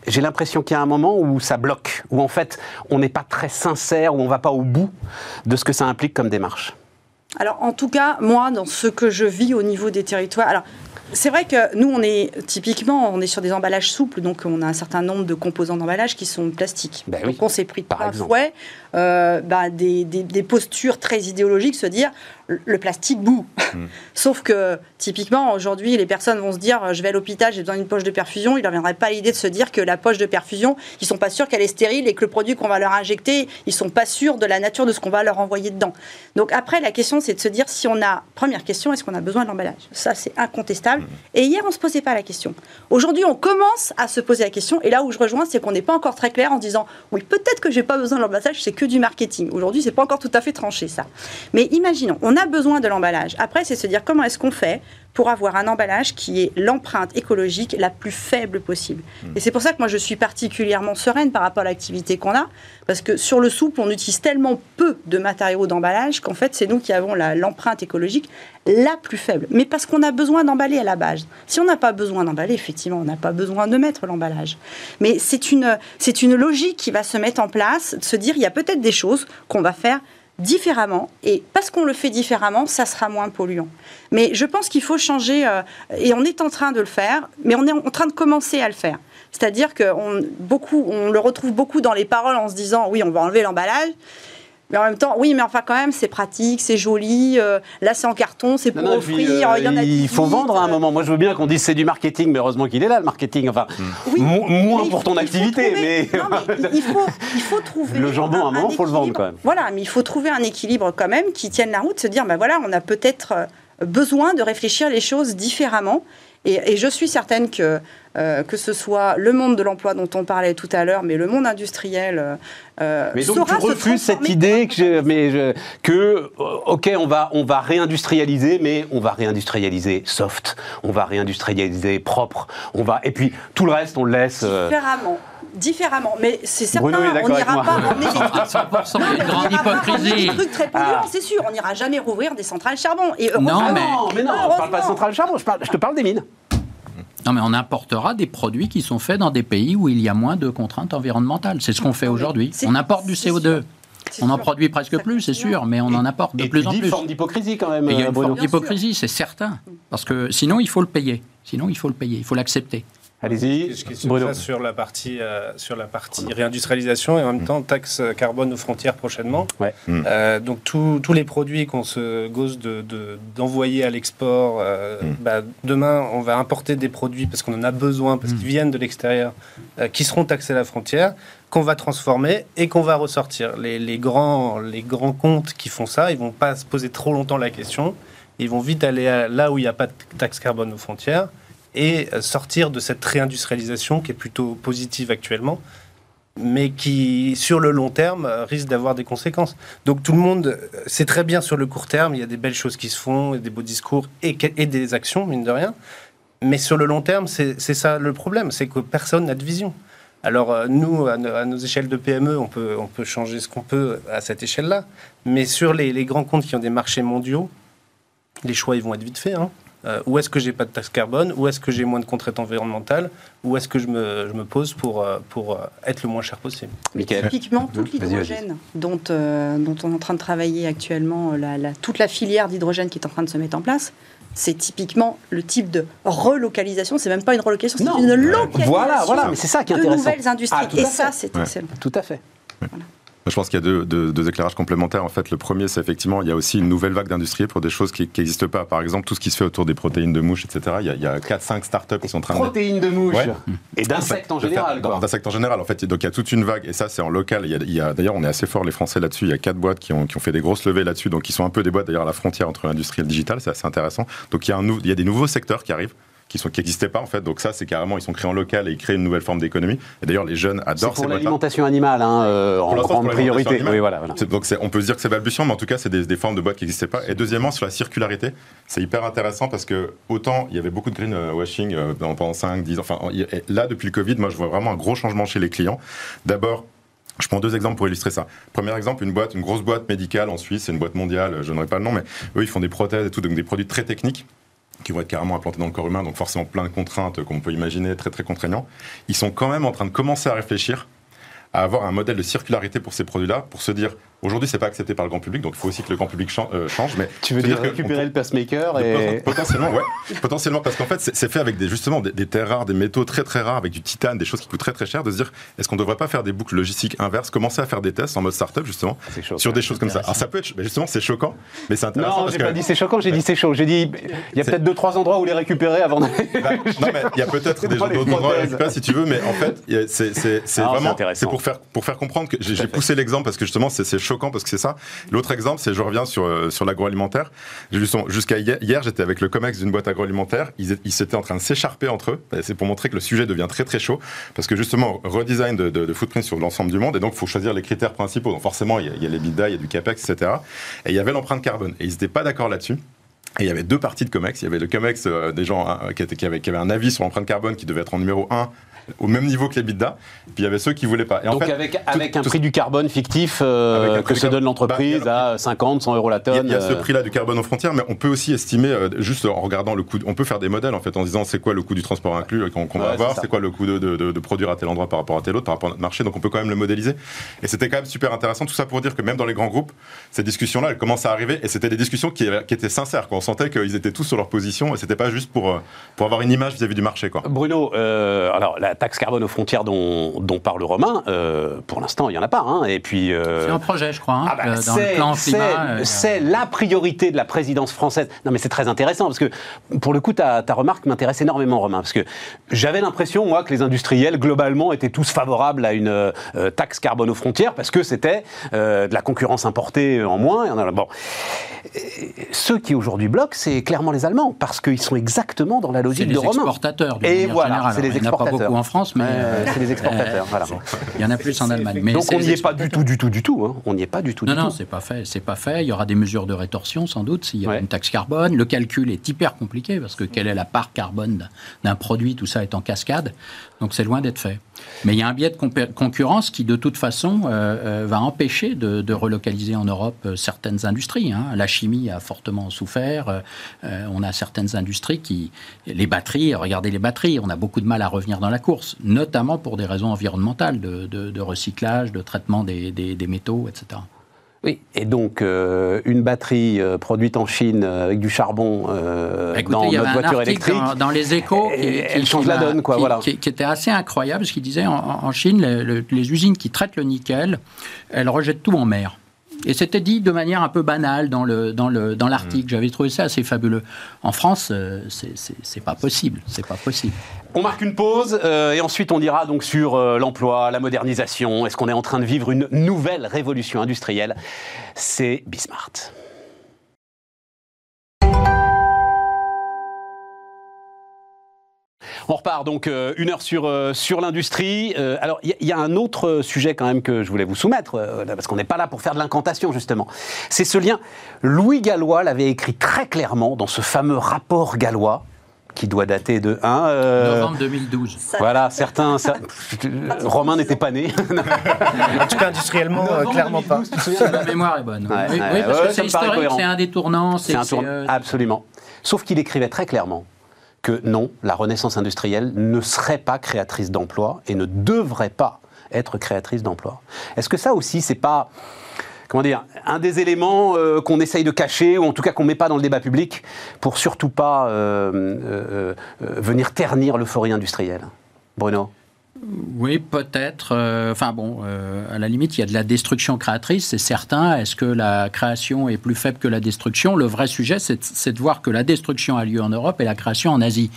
j'ai l'impression qu'il y a un moment où ça bloque, où en fait on n'est pas très sincère, où on ne va pas au bout de ce que ça implique comme démarche. Alors, en tout cas, moi, dans ce que je vis au niveau des territoires, alors. C'est vrai que nous, on est typiquement, on est sur des emballages souples, donc on a un certain nombre de composants d'emballage qui sont plastiques. Ben oui, donc on s'est pris par exemple. fouet euh, bah, des, des- des postures très idéologiques, se dire le- plastique boue. Hmm. Sauf que typiquement aujourd'hui, les personnes vont se dire euh, je vais à l'hôpital, j'ai besoin d'une poche de perfusion. Il ne viendrait pas l'idée de se dire que la poche de perfusion, ils sont pas sûrs qu'elle est stérile et que le produit qu'on va leur injecter, ils sont pas sûrs de la nature de ce qu'on va leur envoyer dedans. Donc après, la question c'est de se dire si on a première question, est-ce qu'on a besoin de l'emballage? Ça c'est incontestable. Et hier on se posait pas la question. Aujourd'hui on commence à se poser la question. Et là où je rejoins, c'est qu'on n'est pas encore très clair en disant oui peut-être que j'ai pas besoin de l'emballage, c'est que du marketing. Aujourd'hui c'est pas encore tout à fait tranché ça. Mais imaginons, on a besoin de l'emballage. Après, c'est se dire comment est-ce qu'on fait pour avoir un emballage qui est l'empreinte écologique la plus faible possible. Et c'est pour ça que moi je suis particulièrement sereine par rapport à l'activité qu'on a, parce que sur le souple, on utilise tellement peu de matériaux d'emballage qu'en fait c'est nous qui avons l'empreinte écologique la plus faible. Mais parce qu'on a besoin d'emballer à la base. Si on n'a pas besoin d'emballer, effectivement, on n'a pas besoin de mettre l'emballage. Mais c'est une, c'est une logique qui va se mettre en place, de se dire il y a peut-être des choses qu'on va faire différemment. Et parce qu'on le fait différemment, ça sera moins polluant. Mais je pense qu'il faut changer, euh, et on est en train de le faire, mais on est en train de commencer à le faire. C'est-à-dire qu'on on le retrouve beaucoup dans les paroles en se disant oui, on va enlever l'emballage. Mais en même temps, oui, mais enfin quand même, c'est pratique, c'est joli. euh, là, c'est en carton, c'est pour Non, non, puis, offrir. euh, il y en a il 18, faut vendre à un moment. Moi, je veux bien qu'on dise c'est du marketing, mais heureusement qu'il est là, le marketing. Enfin, Oui, mo- moins il pour faut- ton il faut activité, trouver- mais. Non, mais il- il faut, il faut trouver. Le jambon, à un moment, faut le vendre, quand même. Voilà, mais il faut trouver un équilibre quand même qui tienne la route, se dire, ben voilà, on a peut-être euh, besoin de réfléchir les choses différemment. Et, et je suis certaine que, euh, que ce soit le monde de l'emploi dont on parlait tout à l'heure, mais le monde industriel euh, euh, Mais donc saura tu se refuses cette idée que, je- mais je- que euh, ok, on va, on va réindustrialiser, mais on va réindustrialiser soft, on va réindustrialiser propre, on va et puis tout le reste on le laisse. euh, Différemment. Différemment, mais c'est certain, on n'ira pas ramener des trucs 100%, il y a une on grande n'ira pas ramener hypocrisie. des trucs très polluants, Ah. c'est sûr. On n'ira jamais rouvrir des centrales charbon. Et Non, heureusement- mais- non, mais non, je parle pas de heureusement. centrale charbon, je, parle, je te parle des mines. Non, mais on importera des produits qui sont faits dans des pays où il y a moins de contraintes environnementales. C'est ce qu'on fait aujourd'hui. On importe du c'est CO2. sûr. C'est On en produit presque plus, c'est sûr, mais on en apporte de Et plus tu en dis plus. forme d'hypocrisie quand même, il y a une forme d'hypocrisie, c'est certain. Parce que sinon, il faut le payer. Sinon, il faut le payer. Il faut l'accepter. Allez-y, Bruno. ça sur la partie euh, sur la partie réindustrialisation et en même temps taxe carbone aux frontières prochainement? Ouais. Mm. Euh, donc tous tous les produits qu'on se gosse de de- d'envoyer à l'export, euh, Mm. bah, demain on va importer des produits parce qu'on en a besoin parce Mm. qu'ils viennent de l'extérieur, euh, qui seront taxés à la frontière, qu'on va transformer et qu'on va ressortir. Les, les grands les grands comptes qui font ça, ils vont pas se poser trop longtemps la question. Ils vont vite aller à- là où il n'y a pas de taxe carbone aux frontières et euh, sortir de cette réindustrialisation qui est plutôt positive actuellement, mais qui, sur le long terme, euh, risque d'avoir des conséquences. Donc tout le monde, euh, c'est très bien sur le court terme, il y a des belles choses qui se font, des beaux discours et, des actions, mine de rien. Mais sur le long terme, c'est ça le problème, c'est que personne n'a de vision. Alors nous, à, no- à nos échelles de PME, on peut, on peut changer ce qu'on peut à cette échelle-là, mais sur les, les grands comptes qui ont des marchés mondiaux, les choix ils vont être vite faits. hein. Euh, où est-ce que j'ai pas de taxe carbone? Où est-ce que j'ai moins de contraintes environnementales? Où est-ce que je me, je me pose pour, euh, pour euh, être le moins cher possible? Michael. Typiquement, toute Vas-y, vas-y. l'hydrogène dont, euh, dont on est en train de travailler actuellement, la- la- toute la filière d'hydrogène qui est en train de se mettre en place, c'est typiquement le type de relocalisation. C'est même pas une relocalisation, c'est une localisation Voilà, voilà, mais c'est ça qui est de intéressant. nouvelles industries. Ah, tout Et ça, c'est Ouais. excellent. Tout à fait. Je pense qu'il y a deux, deux- deux éclairages complémentaires. En fait, le premier, c'est effectivement, il y a aussi une nouvelle vague d'industrie pour des choses qui n'existent pas. Par exemple, tout ce qui se fait autour des protéines de mouches, etc. Il y a, il y a 4-5 startups qui sont en train de... Protéines de mouche Ouais. et d'insectes en général. D'insectes en général, en fait. Donc il y a toute une vague, et ça c'est en local. D'ailleurs, on est assez fort les Français là-dessus. Il y a quatre boîtes qui ont, qui ont fait des grosses levées là-dessus, donc qui sont un peu des boîtes d'ailleurs à la frontière entre l'industrie et le digital. C'est assez intéressant. Donc il y a, un nou- il y a des nouveaux secteurs qui arrivent qui n'existaient pas en fait donc ça c'est carrément ils sont créés en local et ils créent une nouvelle forme d'économie et d'ailleurs les jeunes adorent pour l'alimentation animale, hein, euh, en grande priorité. Oui, voilà, Donc on peut se dire que c'est balbutiant, mais en tout cas, c'est des, des formes de boîtes qui n'existaient pas. Et deuxièmement, sur la circularité, c'est hyper intéressant parce que autant il y avait beaucoup de greenwashing euh, pendant pendant 5, 10 ans. Enfin, là, depuis le Covid, moi, je vois vraiment un gros changement chez les clients. D'abord, je prends deux exemples pour illustrer ça. Premier exemple, une boîte, une grosse boîte médicale en Suisse, c'est une boîte mondiale, je n'aurai pas le nom, mais eux, ils font des prothèses et tout, donc des produits très techniques qui vont être carrément implantés dans le corps humain, donc forcément plein de contraintes qu'on peut imaginer, très très contraignants. Ils sont quand même en train de commencer à réfléchir à avoir un modèle de circularité pour ces produits-là, pour se dire, aujourd'hui, c'est pas accepté par le grand public, donc il faut aussi que le grand public euh, change. Mais Tu veux dire récupérer le pacemaker de- et... Potentiellement, ouais. Potentiellement, parce qu'en fait, c'est fait avec des, justement des, des terres rares, des métaux très très rares, avec du titane, des choses qui coûtent très très cher, de se dire, est-ce qu'on ne devrait pas faire des boucles logistiques inverses, commencer à faire des tests en mode startup, justement, chaud. sur des choses comme ça. Alors ça peut être, mais justement, c'est choquant, mais c'est intéressant Non, j'ai que. pas dit c'est choquant, j'ai dit c'est chaud. J'ai dit il y a peut-être deux trois endroits où les récupérer avant d'aller. Bah, non, mais il y a peut-être des d'autres endroits à si tu veux, mais en fait, c'est vraiment intéressant. c'est pour faire pour faire comprendre que j'ai poussé l'exemple parce que justement c'est c'est choquant parce que c'est ça. L'autre exemple, c'est je reviens sur euh, sur l'agroalimentaire. Jusqu'à hier, j'étais avec le comex d'une boîte agroalimentaire. Ils, ils étaient en train de s'écharper entre eux. C'est pour montrer que le sujet devient très très chaud parce que justement redesign de, footprint sur l'ensemble du monde et donc il faut choisir les critères principaux. Donc forcément, il y a, les bidas, il y a du capex, etc. Et il y avait l'empreinte carbone et ils n'étaient pas d'accord là-dessus. Et il y avait deux parties de COMEX. Il y avait le COMEX euh, des gens hein, qui avaient, qui avaient un avis sur l'empreinte carbone qui devait être en numéro 1 au même niveau que les. Et puis il y avait ceux qui voulaient pas. Et en Donc fait, avec, tout- avec un tout- prix du carbone fictif euh, que se donne l'entreprise Bah, à 50, 100 euros la tonne. il y a ce euh, prix-là du carbone aux frontières, mais on peut aussi estimer, euh, juste en regardant le coût, on peut faire des modèles en fait, en disant c'est quoi le coût du transport inclus qu'on va Ouais, avoir, c'est quoi le coût de, de- de- de produire à tel endroit par rapport à tel autre, par rapport à notre marché, donc on peut quand même le modéliser. Et c'était quand même super intéressant, tout ça pour dire que même dans les grands groupes, ces discussions-là, elles commencent à arriver, et c'était des discussions qui, qui étaient sincères, quoi. on sentait qu'ils étaient tous sur leur position, et c'était pas juste pour, pour avoir une image vis-à-vis du marché. Quoi. Bruno, euh, alors la taxe carbone aux frontières dont, dont parle Romain, euh, pour l'instant il n'y en a pas. hein. Et puis, euh, C'est un projet, je crois, hein, Ah bah, euh, dans le c'est- plan c'est- climat. euh, C'est la priorité de la présidence française. Non, mais c'est très intéressant parce que, pour le coup, ta, ta remarque m'intéresse énormément, Romain, parce que j'avais l'impression, moi, que les industriels, globalement, étaient tous favorables à une taxe carbone aux frontières parce que c'était de la concurrence importée en moins. Et on a- bon. Et ceux qui aujourd'hui bloquent, c'est clairement les Allemands, parce qu'ils sont exactement dans la logique les de Romain. exportateurs, Et voilà, c'est les pas exportateurs. En France, mais euh, c'est les exportateurs, euh, voilà. il y en a plus en Allemagne. Mais Donc on n'y est pas du tout, du tout, du tout. hein. On n'y est pas du tout, Non, du non, c'est pas fait. C'est pas fait. Il y aura des mesures de rétorsion sans doute s'il y a Ouais. une taxe carbone. Le calcul est hyper compliqué parce que quelle est la part carbone d'un produit Tout ça est en cascade. Donc c'est loin d'être fait. Mais il y a un biais de concurrence qui, de toute façon, va empêcher de, relocaliser en Europe certaines industries. Hein. La chimie a fortement souffert. on a certaines industries qui... Les batteries, regardez les batteries, on a beaucoup de mal à revenir dans la course, notamment pour des raisons environnementales, de, recyclage, de traitement des métaux, etc. Oui, et donc euh, une batterie euh, produite en Chine euh, avec du charbon dans notre voiture électrique. Dans, les échos, qui, elle change la donne, quoi. voilà. Qui, était assez incroyable, ce qu'il disait en, Chine, les usines qui traitent le nickel, elles rejettent tout en mer. Et c'était dit de manière un peu banale dans le dans le dans l'article. Mmh. J'avais trouvé ça assez fabuleux. En France, c'est pas possible. C'est pas possible. On marque une pause euh, et ensuite on ira donc sur euh, l'emploi, la modernisation. Est-ce qu'on est en train de vivre une nouvelle révolution industrielle? C'est Bismart. On repart donc euh, une heure sur, l'industrie. Alors, il y, a un autre sujet quand même que je voulais vous soumettre, parce qu'on n'est pas là pour faire de l'incantation, justement. C'est ce lien. Louis Gallois l'avait écrit très clairement dans ce fameux rapport gallois qui doit dater de 1 novembre 2012. Voilà, certains. Romain n'était pas né. en tout cas, industriellement, clairement pas. La mémoire est bonne. oui, parce que c'est historique, c'est un détournant. C'est un tournant. Absolument. Sauf qu'il écrivait très clairement que non, la renaissance industrielle ne serait pas créatrice d'emplois et ne devrait pas être créatrice d'emplois. Est-ce que ça aussi, c'est pas comment dire, un des éléments euh, qu'on essaye de cacher, ou en tout cas qu'on ne met pas dans le débat public, pour surtout pas euh, euh, venir ternir l'euphorie industrielle Bruno oui, peut-être. Euh, enfin bon, euh, à la limite, il y a de la destruction créatrice, c'est certain. Est-ce que la création est plus faible que la destruction? Le vrai sujet, c'est de voir que la destruction a lieu en Europe et la création en Asie.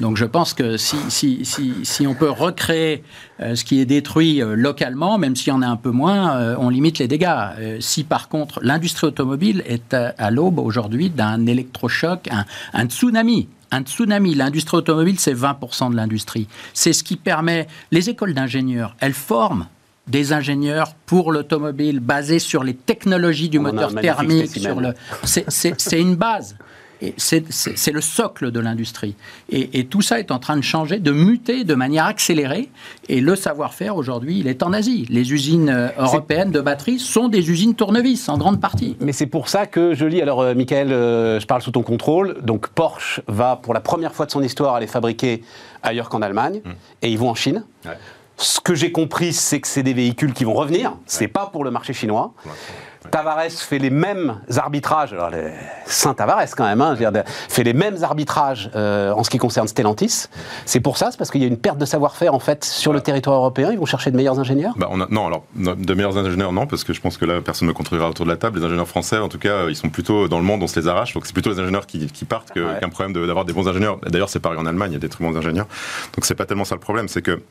Donc je pense que si, on peut recréer euh, ce qui est détruit localement, même s'il y en a un peu moins, on limite les dégâts. si par contre l'industrie automobile est à, l'aube aujourd'hui d'un électrochoc, un tsunami, un tsunami. L'industrie automobile, c'est 20% de l'industrie. C'est ce qui permet. Les écoles d'ingénieurs, elles forment des ingénieurs pour l'automobile basés sur les technologies du moteur thermique. Sur le... C'est une base. C'est le socle de l'industrie. Et, tout ça est en train de changer, de muter de manière accélérée. Et le savoir-faire, aujourd'hui, il est en Asie. Les usines euh, européennes de batteries sont des usines tournevis, en grande partie. Mais c'est pour ça que je lis, alors euh, Michael, euh, je parle sous ton contrôle, donc Porsche va pour la première fois de son histoire aller fabriquer ailleurs qu'en Allemagne, mmh. et ils vont en Chine. Ce que j'ai compris, c'est que c'est des véhicules qui vont revenir. C'est pas pour le marché chinois. Tavares fait les mêmes arbitrages, alors Saint Tavares quand même, hein, fait les mêmes arbitrages euh, en ce qui concerne Stellantis. C'est pour ça, c'est parce qu'il y a une perte de savoir-faire en fait sur le territoire européen. Ils vont chercher de meilleurs ingénieurs? Bah, on a, non, alors de meilleurs ingénieurs non, parce que je pense que là personne ne me contredira autour de la table. Les ingénieurs français, en tout cas, ils sont plutôt dans le monde, on se les arrache. Donc c'est plutôt les ingénieurs qui, partent qu'un problème d'avoir des bons ingénieurs. D'ailleurs, c'est pareil en Allemagne, il y a des très bons ingénieurs. Donc c'est pas tellement ça le problème, c'est que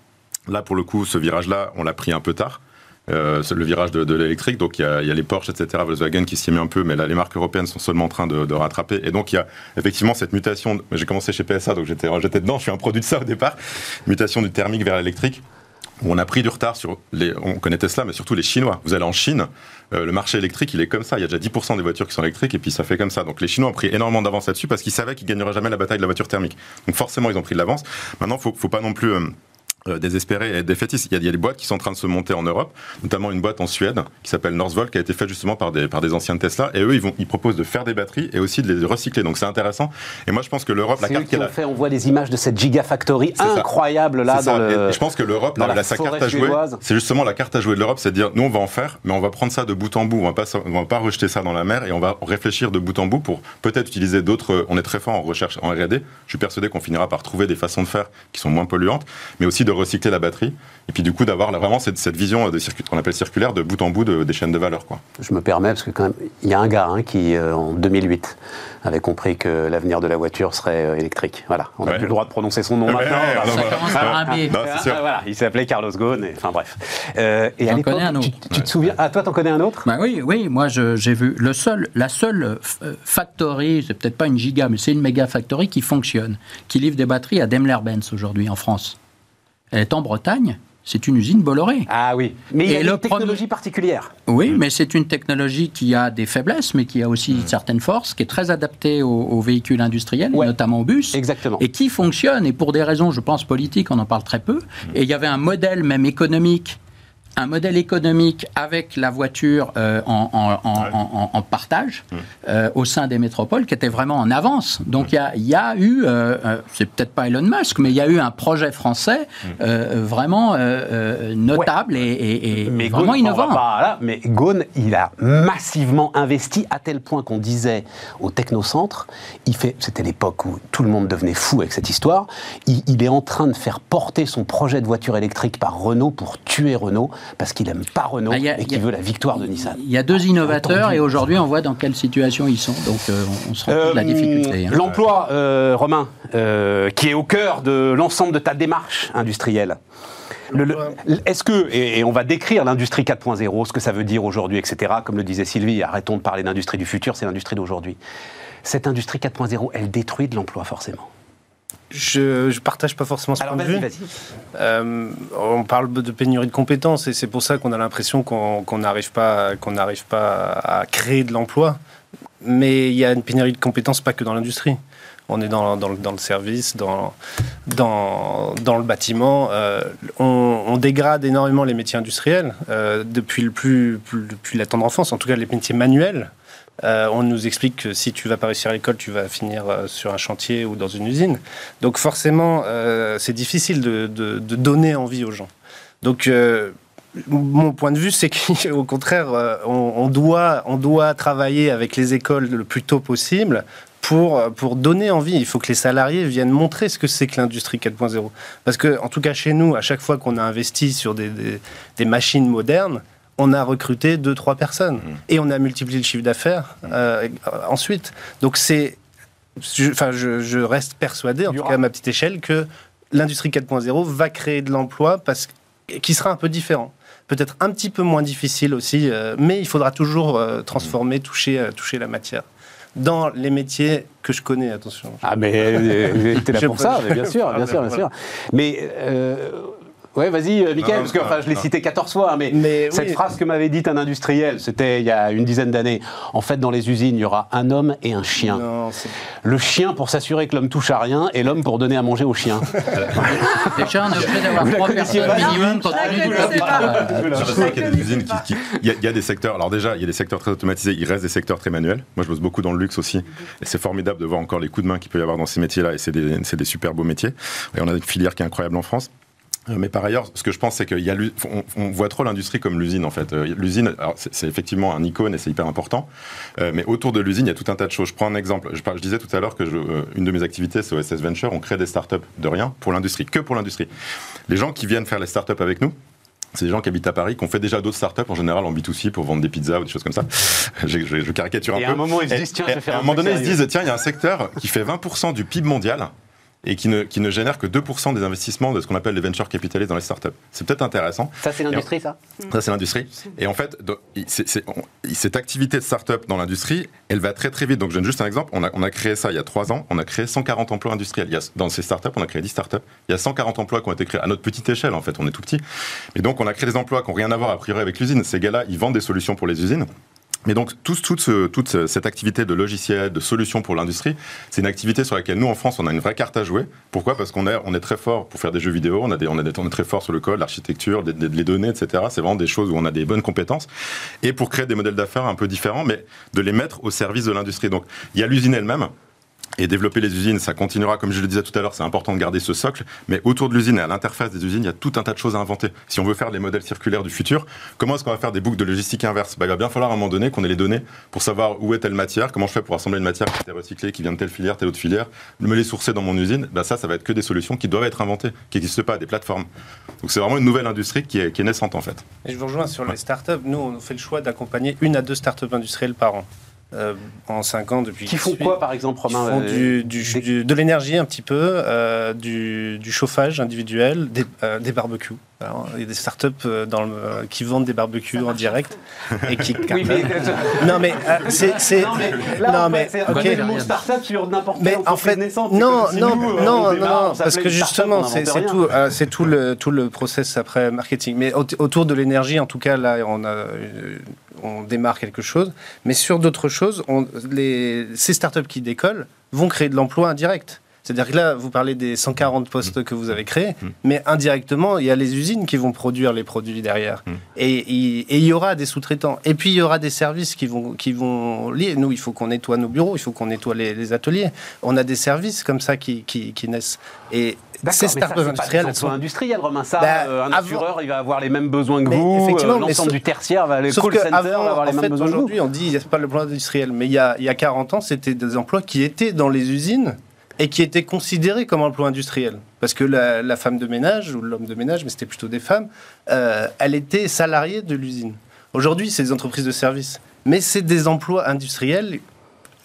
là pour le coup, ce virage-là, on l'a pris un peu tard. Euh, le virage de, l'électrique. Donc il y, a, les Porsche, etc., Volkswagen qui s'y met un peu, mais là les marques européennes sont seulement en train de, rattraper. Et donc il y a effectivement cette mutation. J'ai commencé chez PSA, donc j'étais dedans, je suis un produit de ça au départ. Mutation du thermique vers l'électrique on a pris du retard sur on connaît Tesla, mais surtout les Chinois. Vous allez en Chine, euh, le marché électrique, il est comme ça. Il y a déjà 10% des voitures qui sont électriques et puis ça fait comme ça. Donc les Chinois ont pris énormément d'avance là-dessus parce qu'ils savaient qu'ils gagneraient jamais la bataille de la voiture thermique. Donc forcément, ils ont pris de l'avance. Maintenant, faut, faut pas non plus euh, désespérés et défaitistes. Il y, a, il y, a, des boîtes qui sont en train de se monter en Europe, notamment une boîte en Suède qui s'appelle Northvolt, qui a été faite justement par des, par des anciens de Tesla. Et eux, ils, vont, ils proposent de faire des batteries et aussi de les recycler. Donc c'est intéressant. Et moi, je pense que l'Europe, la carte qu'elle a fait, on voit des images de cette gigafactory incroyable là. Dans le, et, je pense que l'Europe, la, sa carte à jouer, c'est justement la carte à jouer de l'Europe, c'est de dire, nous, on va en faire, mais on va prendre ça de bout en bout. On va pas, on va pas rejeter ça dans la mer et on va réfléchir de bout en bout pour peut-être utiliser d'autres. On est très fort en recherche, en R&D. Je suis persuadé qu'on finira par trouver des façons de faire qui sont moins polluantes, mais aussi de recycler la batterie et puis du coup d'avoir vraiment cette, cette vision de qu'on appelle circulaire de bout en bout des chaînes de valeur. Quoi. Je me permets, parce que quand même, il y a un gars hein, qui, euh, en 2008, avait compris que l'avenir de la voiture serait euh, électrique. Voilà, on n'a plus le droit de prononcer son nom maintenant. il s'appelait Carlos Ghosn, et, enfin bref. Euh, et à. Tu, te souviens Ah, toi, t'en connais un autre? Bah Oui, oui, moi j'ai vu le seul, la seule factory, c'est peut-être pas une giga, mais c'est une méga factory qui fonctionne, qui livre des batteries à Daimler-Benz aujourd'hui en France. Elle est en Bretagne C'est une usine Bolloré. Ah oui, mais il y a une technologie particulière. Oui, mais c'est une technologie qui a des faiblesses, mais qui a aussi certaines forces, qui est très adaptée aux, aux véhicules industriels, Ouais. notamment aux bus. Exactement. Et qui fonctionne, et pour des raisons, je pense, politiques, on en parle très peu. Et il y avait un modèle même économique, un modèle économique avec la voiture euh, en, en- en- en- en partage euh, au sein des métropoles qui était vraiment en avance. Donc il y a, il y a eu, euh, c'est peut-être pas Elon Musk, mais il y a eu un projet français euh, vraiment notable et, et- et Mais vraiment innovant. pas là, mais Ghosn, il a massivement investi à tel point qu'on disait au technocentre, il fait, c'était l'époque où tout le monde devenait fou avec cette histoire, il, il est en train de faire porter son projet de voiture électrique par Renault pour tuer Renault parce qu'il aime pas Renault Ah, a- et qu'il veut la victoire de Nissan. Il y a deux innovateurs Entendu. et aujourd'hui on voit dans quelle situation ils sont. Donc euh, on se rend compte de la Euh, difficulté. hein. L'emploi, euh, Romain, euh, qui est au cœur de l'ensemble de ta démarche industrielle. Le- le- Est-ce que, et, et on va décrire l'industrie 4.0, ce que ça veut dire aujourd'hui, etc., comme le disait Sylvie, arrêtons de parler d'industrie du futur, c'est l'industrie d'aujourd'hui. Cette industrie 4.0, elle détruit de l'emploi forcément. Je, je partage pas forcément ce Alors point de vue. Euh, on parle de pénurie de compétences et c'est pour ça qu'on a l'impression qu'on n'arrive pas, qu'on n'arrive pas à créer de l'emploi. Mais il y a une pénurie de compétences pas que dans l'industrie. On est dans, dans, le, dans le service, dans, dans, dans le bâtiment. Euh, on, on dégrade énormément les métiers industriels euh, depuis, le plus, plus- depuis la tendre enfance, en tout cas les métiers manuels. Euh, on nous explique que si tu vas pas réussir à l'école, tu vas finir euh, sur un chantier ou dans une usine. Donc forcément, euh, c'est difficile de, donner envie aux gens. Donc mon point de vue, c'est qu'au contraire, on, doit, on doit travailler avec les écoles le plus tôt possible pour, pour donner envie. Il faut que les salariés viennent montrer ce que c'est que l'industrie 4.0. Parce que, en tout cas, chez nous, à chaque fois qu'on a investi sur des machines modernes, on a recruté deux, trois personnes. Et on a multiplié le chiffre d'affaires euh, ensuite. Donc c'est... je- Enfin, je, je reste persuadé, en tout cas à ma petite échelle, que l'industrie 4.0 va créer de l'emploi parce qui sera un peu différent. Peut-être un petit peu moins difficile aussi, euh, mais il faudra toujours euh, transformer, toucher, euh, toucher la matière. Dans les métiers que je connais, attention. Ah mais euh, t'es là pour ça, mais bien sûr, Ah, bien sûr, bien voilà. sûr. Mais euh, ouais, vas-y, euh, Mickaël, parce que non, enfin, je l'ai cité 14 fois, mais, Mais cette oui. phrase que m'avait dite un industriel, c'était il y a une dizaine d'années. En fait, dans les usines, il y aura un homme et un chien. Non, Le chien pour s'assurer que l'homme touche à rien, et l'homme pour donner à manger au chien. Déjà, on est obligé d'avoir trois personnes minimum quand on est du connaissais pas. Je sais qu'il y a des usines qui. qui- Il y, a- il y a des secteurs. Alors, déjà, il y a des secteurs très automatisés. Il reste des secteurs très manuels. Moi, je bosse beaucoup dans le luxe aussi. Et c'est formidable de voir encore les coups de main qu'il peut y avoir dans ces métiers-là. Et c'est des, c'est des super beaux métiers. Et on a une filière qui est incroyable en France. Euh, Mais par ailleurs, ce que je pense, c'est qu'il y a on, on voit trop l'industrie comme l'usine en fait. Euh, L'usine, c'est effectivement un icône et c'est hyper important. Euh, mais autour de l'usine, il y a tout un tas de choses. Je prends un exemple. Je, disais tout à l'heure que je- une de mes activités, c'est OSS Venture. On crée des startups de rien pour l'industrie, que pour l'industrie. Les gens qui viennent faire les startups avec nous, c'est des gens qui habitent à Paris, qui ont fait déjà d'autres startups en général en B2C pour vendre des pizzas ou des choses comme ça. je, je- je caricature un Et peu. à un moment, ils se Et- disent, tiens, et je vais faire à un moment donné, ils se disent, tiens, il y a un secteur qui fait 20% du PIB mondial et qui ne, qui ne génère que 2% des investissements de ce qu'on appelle les venture capitalistes dans les startups. C'est peut-être intéressant. Ça, c'est l'industrie, ça Ça, c'est l'industrie. Et en fait, on- cette activité de start-up dans l'industrie, elle va très très vite. Donc, je donne juste un exemple. On a, on a créé ça il y a trois ans. On a créé 140 emplois industriels. Il y a, dans ces start-up, on a créé 10 start-up. Il y a 140 emplois qui ont été créés à notre petite échelle, en fait. On est tout petit. Et donc, on a créé des emplois qui n'ont rien à voir, a priori, avec l'usine. Ces gars-là, ils vendent des solutions pour les usines. Mais donc, tout- toute, ce- toute ce- cette activité de logiciel, de solutions pour l'industrie, c'est une activité sur laquelle nous, en France, on a une vraie carte à jouer. Pourquoi? Parce qu'on est, très fort pour faire des jeux vidéo, on, a des, on, est très fort sur le code, l'architecture, les données, etc. C'est vraiment des choses où on a des bonnes compétences. Et pour créer des modèles d'affaires un peu différents, mais de les mettre au service de l'industrie. Donc, il y a l'usine elle-même. Et développer les usines, ça continuera, comme je le disais tout à l'heure, c'est important de garder ce socle. Mais autour de l'usine et à l'interface des usines, il y a tout un tas de choses à inventer. Si on veut faire les modèles circulaires du futur, comment est-ce qu'on va faire des boucles de logistique inverse bah, Il va bien falloir à un moment donné qu'on ait les données pour savoir où est telle matière, comment je fais pour assembler une matière qui était recyclée, qui vient de telle filière, telle autre filière, me les sourcer dans mon usine. Bah, ça, ça va être que des solutions qui doivent être inventées, qui n'existent pas, des plateformes. Donc c'est vraiment une nouvelle industrie qui est, qui est naissante en fait. Et je vous rejoins sur les startups. Nous, on fait le choix d'accompagner une à deux startups industrielles par an. Euh, en 5 ans depuis. Qui font quoi, par exemple, Ils Romain font euh, du, du- des- du- de l'énergie un petit peu, euh, du, du chauffage individuel, des, euh, des barbecues. Alors, il y a des startups dans le, qui vendent des barbecues en direct et qui Oui, mais, Non mais euh, c'est c'est non, mais là, non on mais peut- c'est- ok. on connaît le mot start-up sur n'importe Mais quelle en fait, naissante. non, non, nous, non, non, parce que justement, c'est tout, euh, c'est tout le tout le process après marketing. Mais au- autour de l'énergie, en tout cas, là, on a, on démarre quelque chose. Mais sur d'autres choses, on, ces startups qui décollent vont créer de l'emploi indirect. C'est-à-dire que là, vous parlez des 140 postes que vous avez créés, Mm. mais indirectement, il y a les usines qui vont produire les produits derrière. Mm. Et, il- y aura des sous-traitants. Et puis, il y aura des services qui vont, qui vont lier. Nous, il faut qu'on nettoie nos bureaux, il faut qu'on nettoie les, les ateliers. On a des services comme ça qui, qui, qui naissent. Et c'est elles sont emplois industriels, Romain. Ça, Bah, euh, un avant- assureur, il va avoir les mêmes besoins que Mais vous. effectivement, euh, L'ensemble sauf- du tertiaire va aller. Call center qu'avant, va avoir les en mêmes fait, besoins que vous. aujourd'hui, on dit a pas le plan industriel. Mais il y a, il y a 40 ans, c'était des emplois qui étaient dans les usines et qui étaient considérés comme emplois industriels. Parce que la, la femme de ménage, ou l'homme de ménage, mais c'était plutôt des femmes, euh, elle était salariée de l'usine. Aujourd'hui, c'est des entreprises de services. Mais c'est des emplois industriels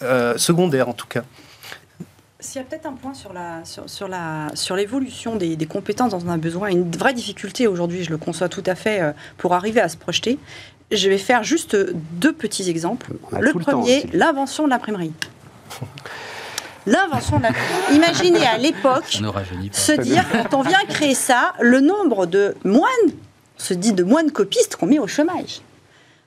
euh, secondaires, en tout cas. S'il y a peut-être un point sur la sur, sur la sur l'évolution des, des compétences dont on a besoin, une vraie difficulté aujourd'hui, je le conçois tout à fait, euh, pour arriver à se projeter. Je vais faire juste deux petits exemples. Le premier, l'invention de l'imprimerie. L'invention de l'imprimerie. Imaginez à l'époque se dire, quand on vient créer ça, le nombre de moines, on se dit de moines copistes qu'on met au chômage.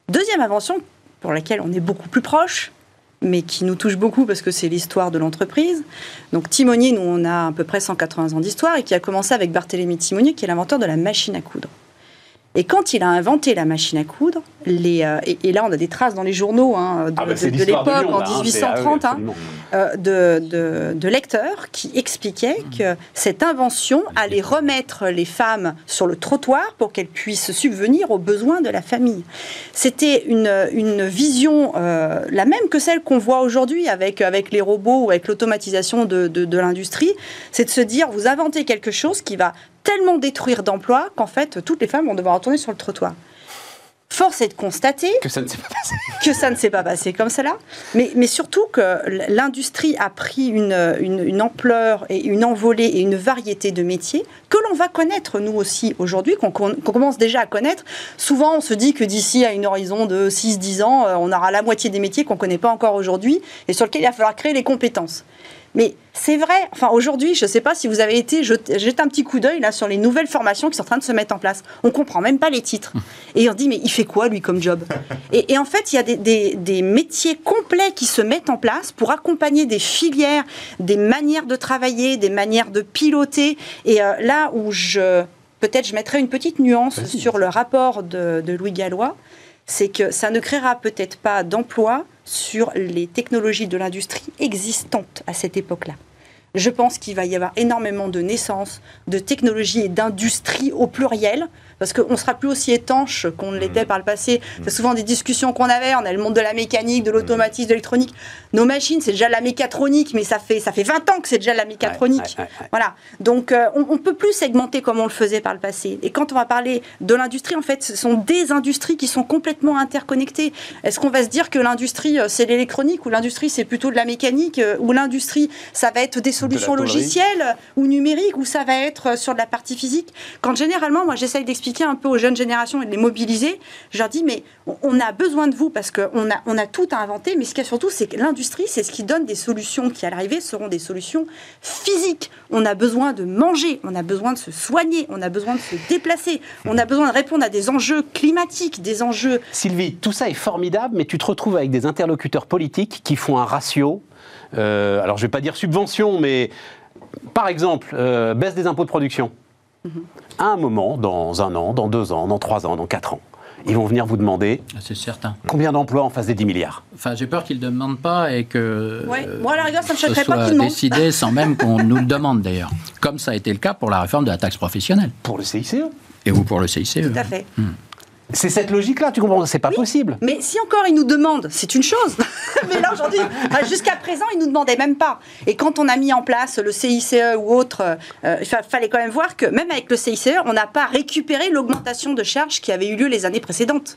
Deuxième invention, pour laquelle on est beaucoup plus proche, mais qui nous touche beaucoup parce que c'est l'histoire de l'entreprise. Donc Timonier, nous, on a à peu près 180 ans d'histoire et qui a commencé avec Barthélemy Timonier, qui est l'inventeur de la machine à coudre. Et quand il a inventé la machine à coudre, les, euh, et, et là on a des traces dans les journaux hein, de, Ah bah, de- l'époque, en là, hein, c'est- 1830, ah hein, oui, euh, de, lecteurs qui expliquaient que cette invention allait remettre les femmes sur le trottoir pour qu'elles puissent subvenir aux besoins de la famille. C'était une, une vision euh, la même que celle qu'on voit aujourd'hui avec, avec les robots ou avec l'automatisation de l'industrie. C'est de se dire, vous inventez quelque chose qui va tellement détruire d'emplois qu'en fait, toutes les femmes vont devoir retourner sur le trottoir. Force est de constater Que ça ne s'est pas passé. que ça ne s'est pas passé comme cela, mais, mais surtout que l'industrie a pris une, une- une ampleur et une envolée et une variété de métiers que l'on va connaître nous aussi aujourd'hui, qu'on commence déjà à connaître. Souvent, on se dit que d'ici à une horizon de 6-10 ans, euh, on aura la moitié des métiers qu'on ne connaît pas encore aujourd'hui et sur lesquels il va falloir créer les compétences. Mais c'est vrai, enfin aujourd'hui, je ne sais pas si vous avez été, jeté un petit coup d'œil là sur les nouvelles formations qui sont en train de se mettre en place. On comprend même pas les titres. Et on dit, mais il fait quoi lui comme job? Et, et en fait, il y a des, des- des métiers complets qui se mettent en place pour accompagner des filières, des manières de travailler, des manières de piloter. Et euh, là où je, peut-être je mettrai une petite nuance sur le rapport de, de Louis Gallois, c'est que ça ne créera peut-être pas d'emplois sur les technologies de l'industrie existantes à cette époque-là. Je pense qu'il va y avoir énormément de naissances, de technologies et d'industries au pluriel, parce qu'on ne sera plus aussi étanche qu'on ne l'était par le passé. C'est souvent des discussions qu'on avait, on a le monde de la mécanique, de l'automatisme, de l'électronique. Nos machines, c'est déjà de la mécatronique, mais ça fait, ça fait 20 ans que c'est déjà de la mécatronique. Ouais, ouais, ouais. Voilà. Donc, euh, on, on peut plus segmenter comme on le faisait par le passé. Et quand on va parler de l'industrie, en fait, ce sont des industries qui sont complètement interconnectées. Est-ce qu'on va se dire que l'industrie, euh, c'est l'électronique, ou l'industrie, c'est plutôt de la mécanique, euh, ou l'industrie, ça va être des solutions logicielles ou numériques, ou ça va être sur de la partie physique? Quand généralement, moi, j'essaye d'expliquer un peu aux jeunes générations et de les mobiliser, je leur dis, mais on- a besoin de vous parce qu'on a, on a tout à inventer, mais ce qu'il y a surtout, c'est que l'industrie, c'est ce qui donne des solutions qui, à l'arrivée, seront des solutions physiques. On a besoin de manger, on a besoin de se soigner, on a besoin de se déplacer, on a besoin de répondre à des enjeux climatiques, des enjeux Sylvie, tout ça est formidable, mais tu te retrouves avec des interlocuteurs politiques qui font un ratio. euh, alors, je vais pas dire subvention, mais par exemple, euh, baisse des impôts de production. À un moment, dans un an, dans deux ans, dans trois ans, dans quatre ans, ils vont venir vous demander C'est certain. combien d'emplois en face des 10 milliards. Enfin, j'ai peur qu'ils ne demandent pas et que Ouais. euh, Moi, à la rigueur, ça me ce choquerait pas soit décidé sans même qu'on nous le demande d'ailleurs. Comme ça a été le cas pour la réforme de la taxe professionnelle Pour le CICE. et ou pour le CICE. Tout à fait. C'est cette logique-là, tu comprends C'est pas possible. Mais si encore ils nous demandent, c'est une chose. Mais là aujourd'hui, enfin, jusqu'à présent, ils nous demandaient même pas. Et quand on a mis en place le CICE ou autre, euh, il fa- fallait quand même voir que même avec le CICE, on n'a pas récupéré l'augmentation de charges qui avait eu lieu les années précédentes.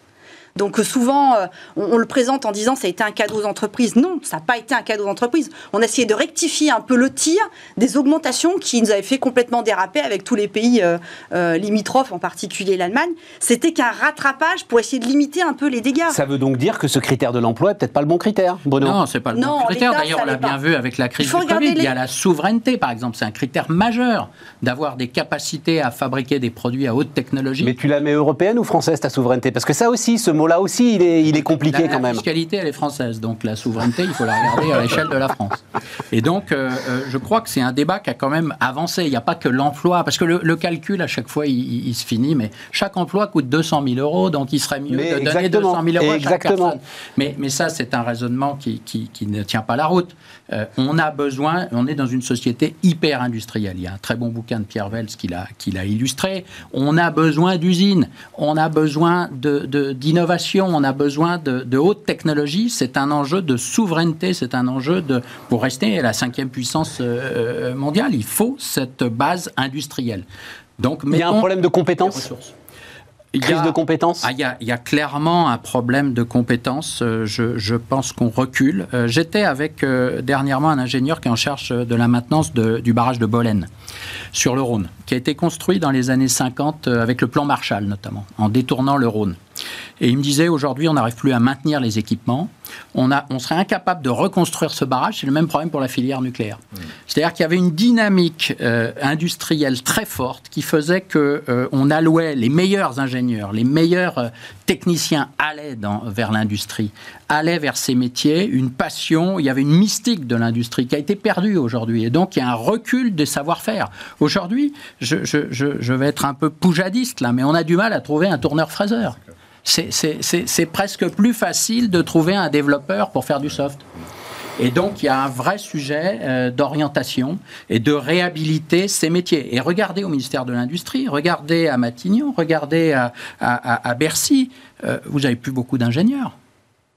Donc souvent, on, le présente en disant ça a été un cadeau aux entreprises. Non, ça n'a pas été un cadeau aux entreprises. On a essayé de rectifier un peu le tir des augmentations qui nous avaient fait complètement déraper avec tous les pays limitrophes, en particulier l'Allemagne. C'était qu'un rattrapage pour essayer de limiter un peu les dégâts. Ça veut donc dire que ce critère de l'emploi est peut-être pas le bon critère, Bruno Non, c'est pas le bon critère. D'ailleurs, on l'a bien vu avec la crise du Covid. Il y a la souveraineté, par exemple. C'est un critère majeur d'avoir des capacités à fabriquer des produits à haute technologie. Mais tu la mets européenne ou française, ta souveraineté? Parce que ça aussi, ce mot-là aussi, il est, il est compliqué quand même. La fiscalité, elle est française. Donc la souveraineté, il faut la regarder à l'échelle de la France. Et donc, euh, euh, je crois que c'est un débat qui a quand même avancé. Il n'y a pas que l'emploi. Parce que le, calcul, à chaque fois, il, se finit. Mais chaque emploi coûte 200 000 euros. Donc, il serait mieux de donner 200 000 euros à chaque personne. Mais, mais ça, c'est un raisonnement qui, qui, qui, ne tient pas la route. Euh, on a besoin, on est dans une société hyper industrielle. Il y a un très bon bouquin de Pierre Vels qui l'a illustré. On a besoin d'usines, on a besoin d'innovation, de, on a besoin de, haute technologie. C'est un enjeu de souveraineté, c'est un enjeu de, pour rester la cinquième puissance euh, mondiale, il faut cette base industrielle. Donc, il y a un problème de compétences De compétences ah, il, y a, clairement un problème de compétences. Euh, je, pense qu'on recule. Euh, j'étais avec euh, dernièrement un ingénieur qui est en charge de la maintenance du barrage de Bolène, sur le Rhône, qui a été construit dans les années 50 avec le plan Marshall notamment, en détournant le Rhône. Et il me disait aujourd'hui, on n'arrive plus à maintenir les équipements. On, a, on serait incapable de reconstruire ce barrage. C'est le même problème pour la filière nucléaire. C'est-à-dire qu'il y avait une dynamique euh, industrielle très forte qui faisait que euh, on allouait les meilleurs ingénieurs, les meilleurs euh, techniciens allaient dans, vers l'industrie, allaient vers ces métiers, une passion. Il y avait une mystique de l'industrie qui a été perdue aujourd'hui. Et donc il y a un recul des savoir-faire. Aujourd'hui, je vais être un peu poujadiste là, mais on a du mal à trouver un tourneur-fraiseur c'est presque plus facile de trouver un développeur pour faire du soft. Et donc, il y a un vrai sujet euh, d'orientation et de réhabiliter ces métiers. Et regardez au ministère de l'Industrie, regardez à Matignon, regardez à, Bercy, euh, vous n'avez plus beaucoup d'ingénieurs.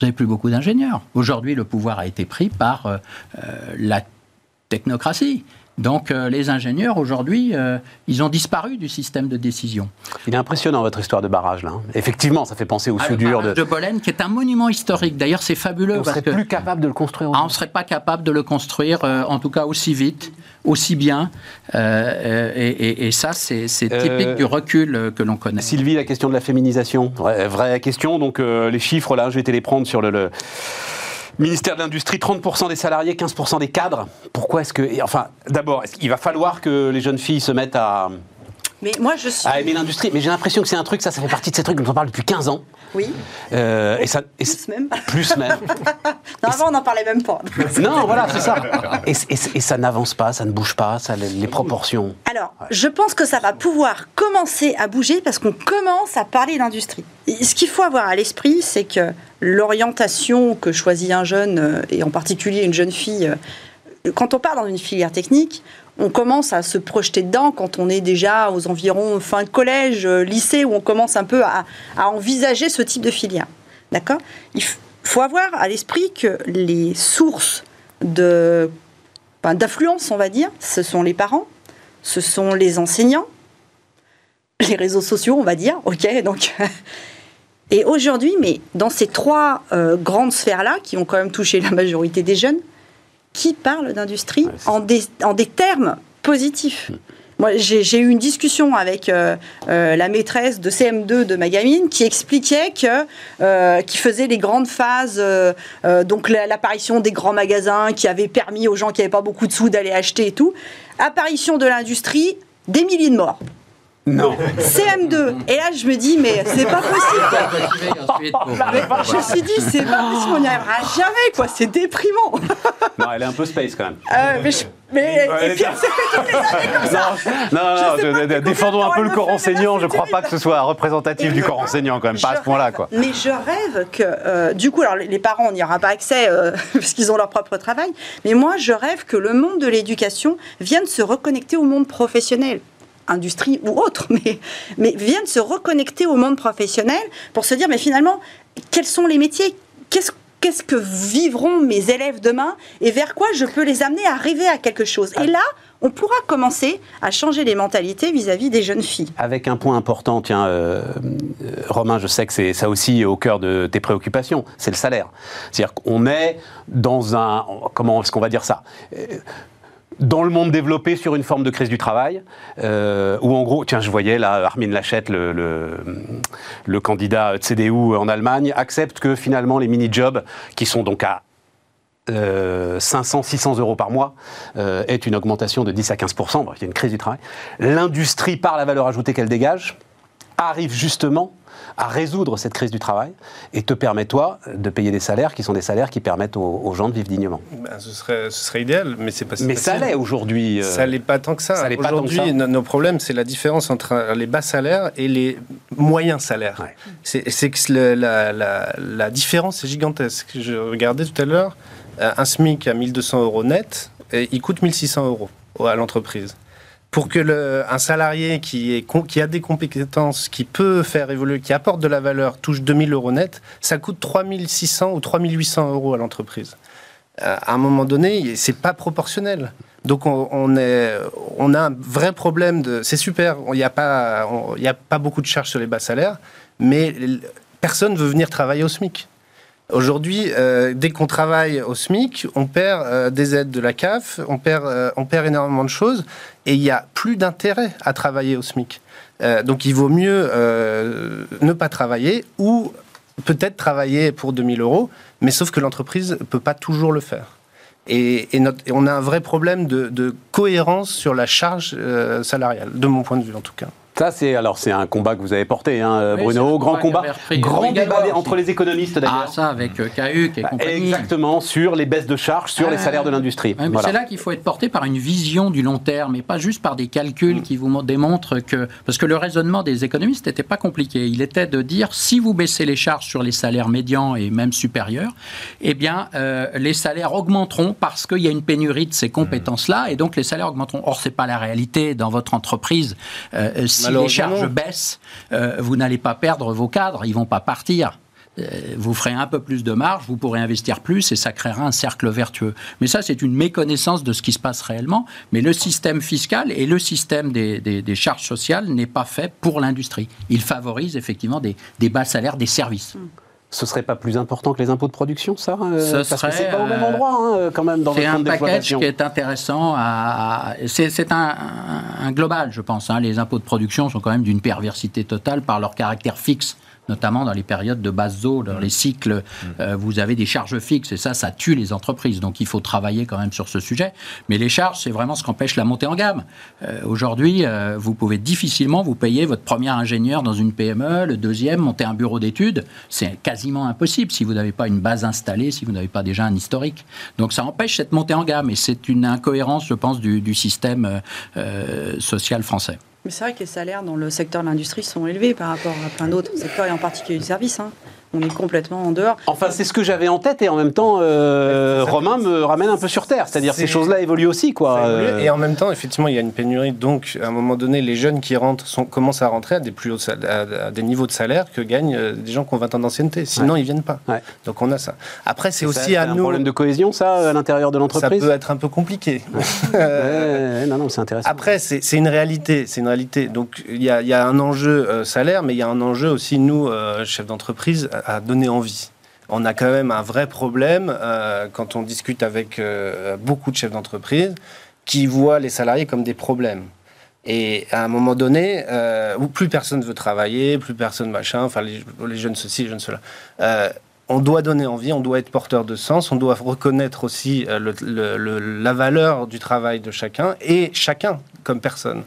Vous n'avez plus beaucoup d'ingénieurs. Aujourd'hui, le pouvoir a été pris par euh, la technocratie. Donc euh, les ingénieurs, aujourd'hui, euh, ils ont disparu du système de décision. Il est impressionnant votre histoire de barrage, là. Effectivement, ça fait penser au ah, soudure de... de Bolène, qui est un monument historique. D'ailleurs, c'est fabuleux. On serait plus capable de le construire. Ah, on ne serait pas capable de le construire, euh, en tout cas aussi vite, aussi bien. Et, et, ça, c'est typique du recul que l'on connaît. Sylvie, la question de la féminisation, vraie, vraie question. Donc les chiffres, là, je vais te les prendre sur le... le Ministère de l'Industrie, 30% des salariés, 15% des cadres. Pourquoi est-ce que. Enfin, d'abord, il va falloir que les jeunes filles se mettent à. Mais moi, je suis. À aimer l'industrie. Mais j'ai l'impression que c'est un truc, ça, ça fait partie de ces trucs dont on parle depuis 15 ans. Oui. Euh, et ça, plus même. Plus même. non, avant, on n'en parlait même pas. non, voilà, c'est ça. Et, ça n'avance pas, ça ne bouge pas, ça, les, proportions. Alors, je pense que ça va pouvoir commencer à bouger parce qu'on commence à parler d'industrie. Ce qu'il faut avoir à l'esprit, c'est que l'orientation que choisit un jeune, euh, et en particulier une jeune fille, euh, quand on part dans une filière technique, on commence à se projeter dedans quand on est déjà aux environs fin de collège, euh, lycée, où on commence un peu à, envisager ce type de filière. D'accord? Il faut avoir à l'esprit que les sources de, d'affluence, on va dire, ce sont les parents, ce sont les enseignants, les réseaux sociaux, on va dire, ok, donc Et aujourd'hui, mais dans ces trois euh, grandes sphères-là, qui ont quand même touché la majorité des jeunes, qui parle d'industrie en, des, en des termes positifs hmm. Moi, j'ai eu une discussion avec euh, euh, la maîtresse de CM2 de ma gamine qui expliquait que, qui faisait les grandes phases, donc l'apparition des grands magasins qui avaient permis aux gens qui n'avaient pas beaucoup de sous d'aller acheter et tout. Apparition de l'industrie, des milliers de morts. Non. CM2. Et là, je me dis, mais c'est pas possible. je me suis dit, c'est pas possible, on n'y arrivera jamais, quoi. C'est déprimant. non, elle est un peu space quand même. Euh, mais je, mais, et puis fait toutes les années comme ça. Non, non, défendons un peu le corps enseignant. Je crois pas que ce soit représentatif du corps enseignant quand même, pas à ce point-là, quoi. Mais je rêve que, euh, du coup, alors les parents, on n'y aura pas accès euh, parce qu'ils ont leur propre travail. Mais moi, je rêve que le monde de l'éducation vienne se reconnecter au monde professionnel industrie ou autre, mais, mais viennent se reconnecter au monde professionnel pour se dire, mais finalement, quels sont les métiers? Qu'est-ce que vivront mes élèves demain? Et vers quoi je peux les amener à rêver à quelque chose? Et là, on pourra commencer à changer les mentalités vis-à-vis des jeunes filles. Avec un point important, tiens, euh, Romain, je sais que c'est ça aussi au cœur de tes préoccupations, c'est le salaire. C'est-à-dire qu'on est dans un, comment est-ce qu'on va dire ça? Dans le monde développé sur une forme de crise du travail, euh, où en gros, tiens, je voyais là, Armin Lachette, le, le, candidat CDU en Allemagne, accepte que finalement les mini-jobs, qui sont donc à 500, euh, 600 euros par mois, euh, est une augmentation de 10 à 15 il y a une crise du travail. L'industrie, par la valeur ajoutée qu'elle dégage, arrive justement à résoudre cette crise du travail et te permet, toi, de payer des salaires qui sont des salaires qui permettent aux, gens de vivre dignement ben, ce, serait, ce serait idéal, mais c'est pas Mais ça l'est aujourd'hui. Euh, ça l'est pas tant que ça. Aujourd'hui, nos problèmes, c'est la différence entre les bas salaires et les moyens salaires. C'est que la, la, la, différence est gigantesque. Je regardais tout à l'heure, euh, un SMIC à 1200 euros net, et il coûte 1600 euros à l'entreprise pour que un salarié qui, a des compétences, qui peut faire évoluer, qui apporte de la valeur, touche 2000 euros net, ça coûte 3600 ou 3800 euros à l'entreprise. Euh, à un moment donné, c'est pas proportionnel. Donc on, a un vrai problème de. C'est super, il n'y a, pas, a pas beaucoup de charges sur les bas salaires, mais personne veut venir travailler au SMIC. Aujourd'hui, euh, dès qu'on travaille au SMIC, on perd euh, des aides de la CAF, on perd, euh, on perd énormément de choses, et il n'y a plus d'intérêt à travailler au SMIC. donc il vaut mieux ne pas travailler ou peut-être travailler pour 2000 euros, mais sauf que l'entreprise ne peut pas toujours le faire. Et, on a un vrai problème de, de cohérence sur la charge salariale, de mon point de vue en tout cas. Ça, c'est alors c'est un combat que vous avez porté, hein, Bruno. Grand combat, grand débat entre les économistes d'ailleurs. Ah, ça avec euh, et bah, compagnie. Exactement sur les baisses de charges, sur les salaires de l'industrie. C'est là qu'il faut être porté par une vision du long terme et pas juste par des calculs qui vous démontrent que parce que le raisonnement des économistes n'était pas compliqué. Il était de dire si vous baissez les charges sur les salaires médians et même supérieurs, eh bien euh, les salaires augmenteront parce qu'il y a une pénurie de ces compétences-là et donc les salaires augmenteront. Or c'est pas la réalité dans votre entreprise. Euh, si les charges baissent, euh, vous n'allez pas perdre vos cadres, ils vont pas partir. Euh, vous ferez un peu plus de marge, vous pourrez investir plus et ça créera un cercle vertueux. Mais ça, c'est une méconnaissance de ce qui se passe réellement. Mais le système fiscal et le système des, charges sociales n'est pas fait pour l'industrie. Il favorise effectivement des, bas salaires des services. Mmh ce serait pas plus important que les impôts de production, ça euh, Parce que c'est pas au même euh, endroit, hein, quand même, dans votre C'est un package qui est intéressant. À, c'est un, un, global, je pense. Hein. Les impôts de production sont quand même d'une perversité totale par leur caractère fixe notamment dans les périodes de basse eau, dans les cycles, mm. euh, vous avez des charges fixes et ça, ça tue les entreprises. Donc il faut travailler quand même sur ce sujet. Mais les charges, c'est vraiment ce qu'empêche la montée en gamme. Euh, aujourd'hui, euh, vous pouvez difficilement vous payer votre premier ingénieur dans une PME, le deuxième, monter un bureau d'études. C'est quasiment impossible si vous n'avez pas une base installée, si vous n'avez pas déjà un historique. Donc ça empêche cette montée en gamme et c'est une incohérence, je pense, du, du système social français. Mais c'est vrai que les salaires dans le secteur de l'industrie sont élevés par rapport à plein d'autres secteurs et en particulier du service. Hein on est complètement en dehors. Enfin, c'est ce que j'avais en tête et en même temps, euh, Romain me ramène un peu sur terre. C'est-à-dire ces choses-là évoluent aussi, quoi. Euh. Et en même temps, effectivement, il y a une pénurie. Donc, à un moment donné, les jeunes qui rentrent sont, commencent à rentrer à des plus hauts à, des niveaux de salaire que gagnent euh, des gens qui ont 20 ans d'ancienneté. Sinon, ils ils viennent pas. Donc, on a ça. Après, c'est aussi à nous. un problème de cohésion, ça, à l'intérieur de l'entreprise. Ça peut être un peu compliqué. non, non, c'est intéressant. Après, c'est une réalité. C'est une réalité. Donc, il y, y, a un enjeu salaire, mais il y a un enjeu aussi nous, chefs d'entreprise à donner envie. On a quand même un vrai problème euh, quand on discute avec euh, beaucoup de chefs d'entreprise qui voient les salariés comme des problèmes. Et à un moment donné, euh, où plus personne veut travailler, plus personne machin, enfin les, jeunes ceci, les jeunes cela. on doit donner envie, on doit être porteur de sens, on doit reconnaître aussi la valeur du travail de chacun et chacun comme personne.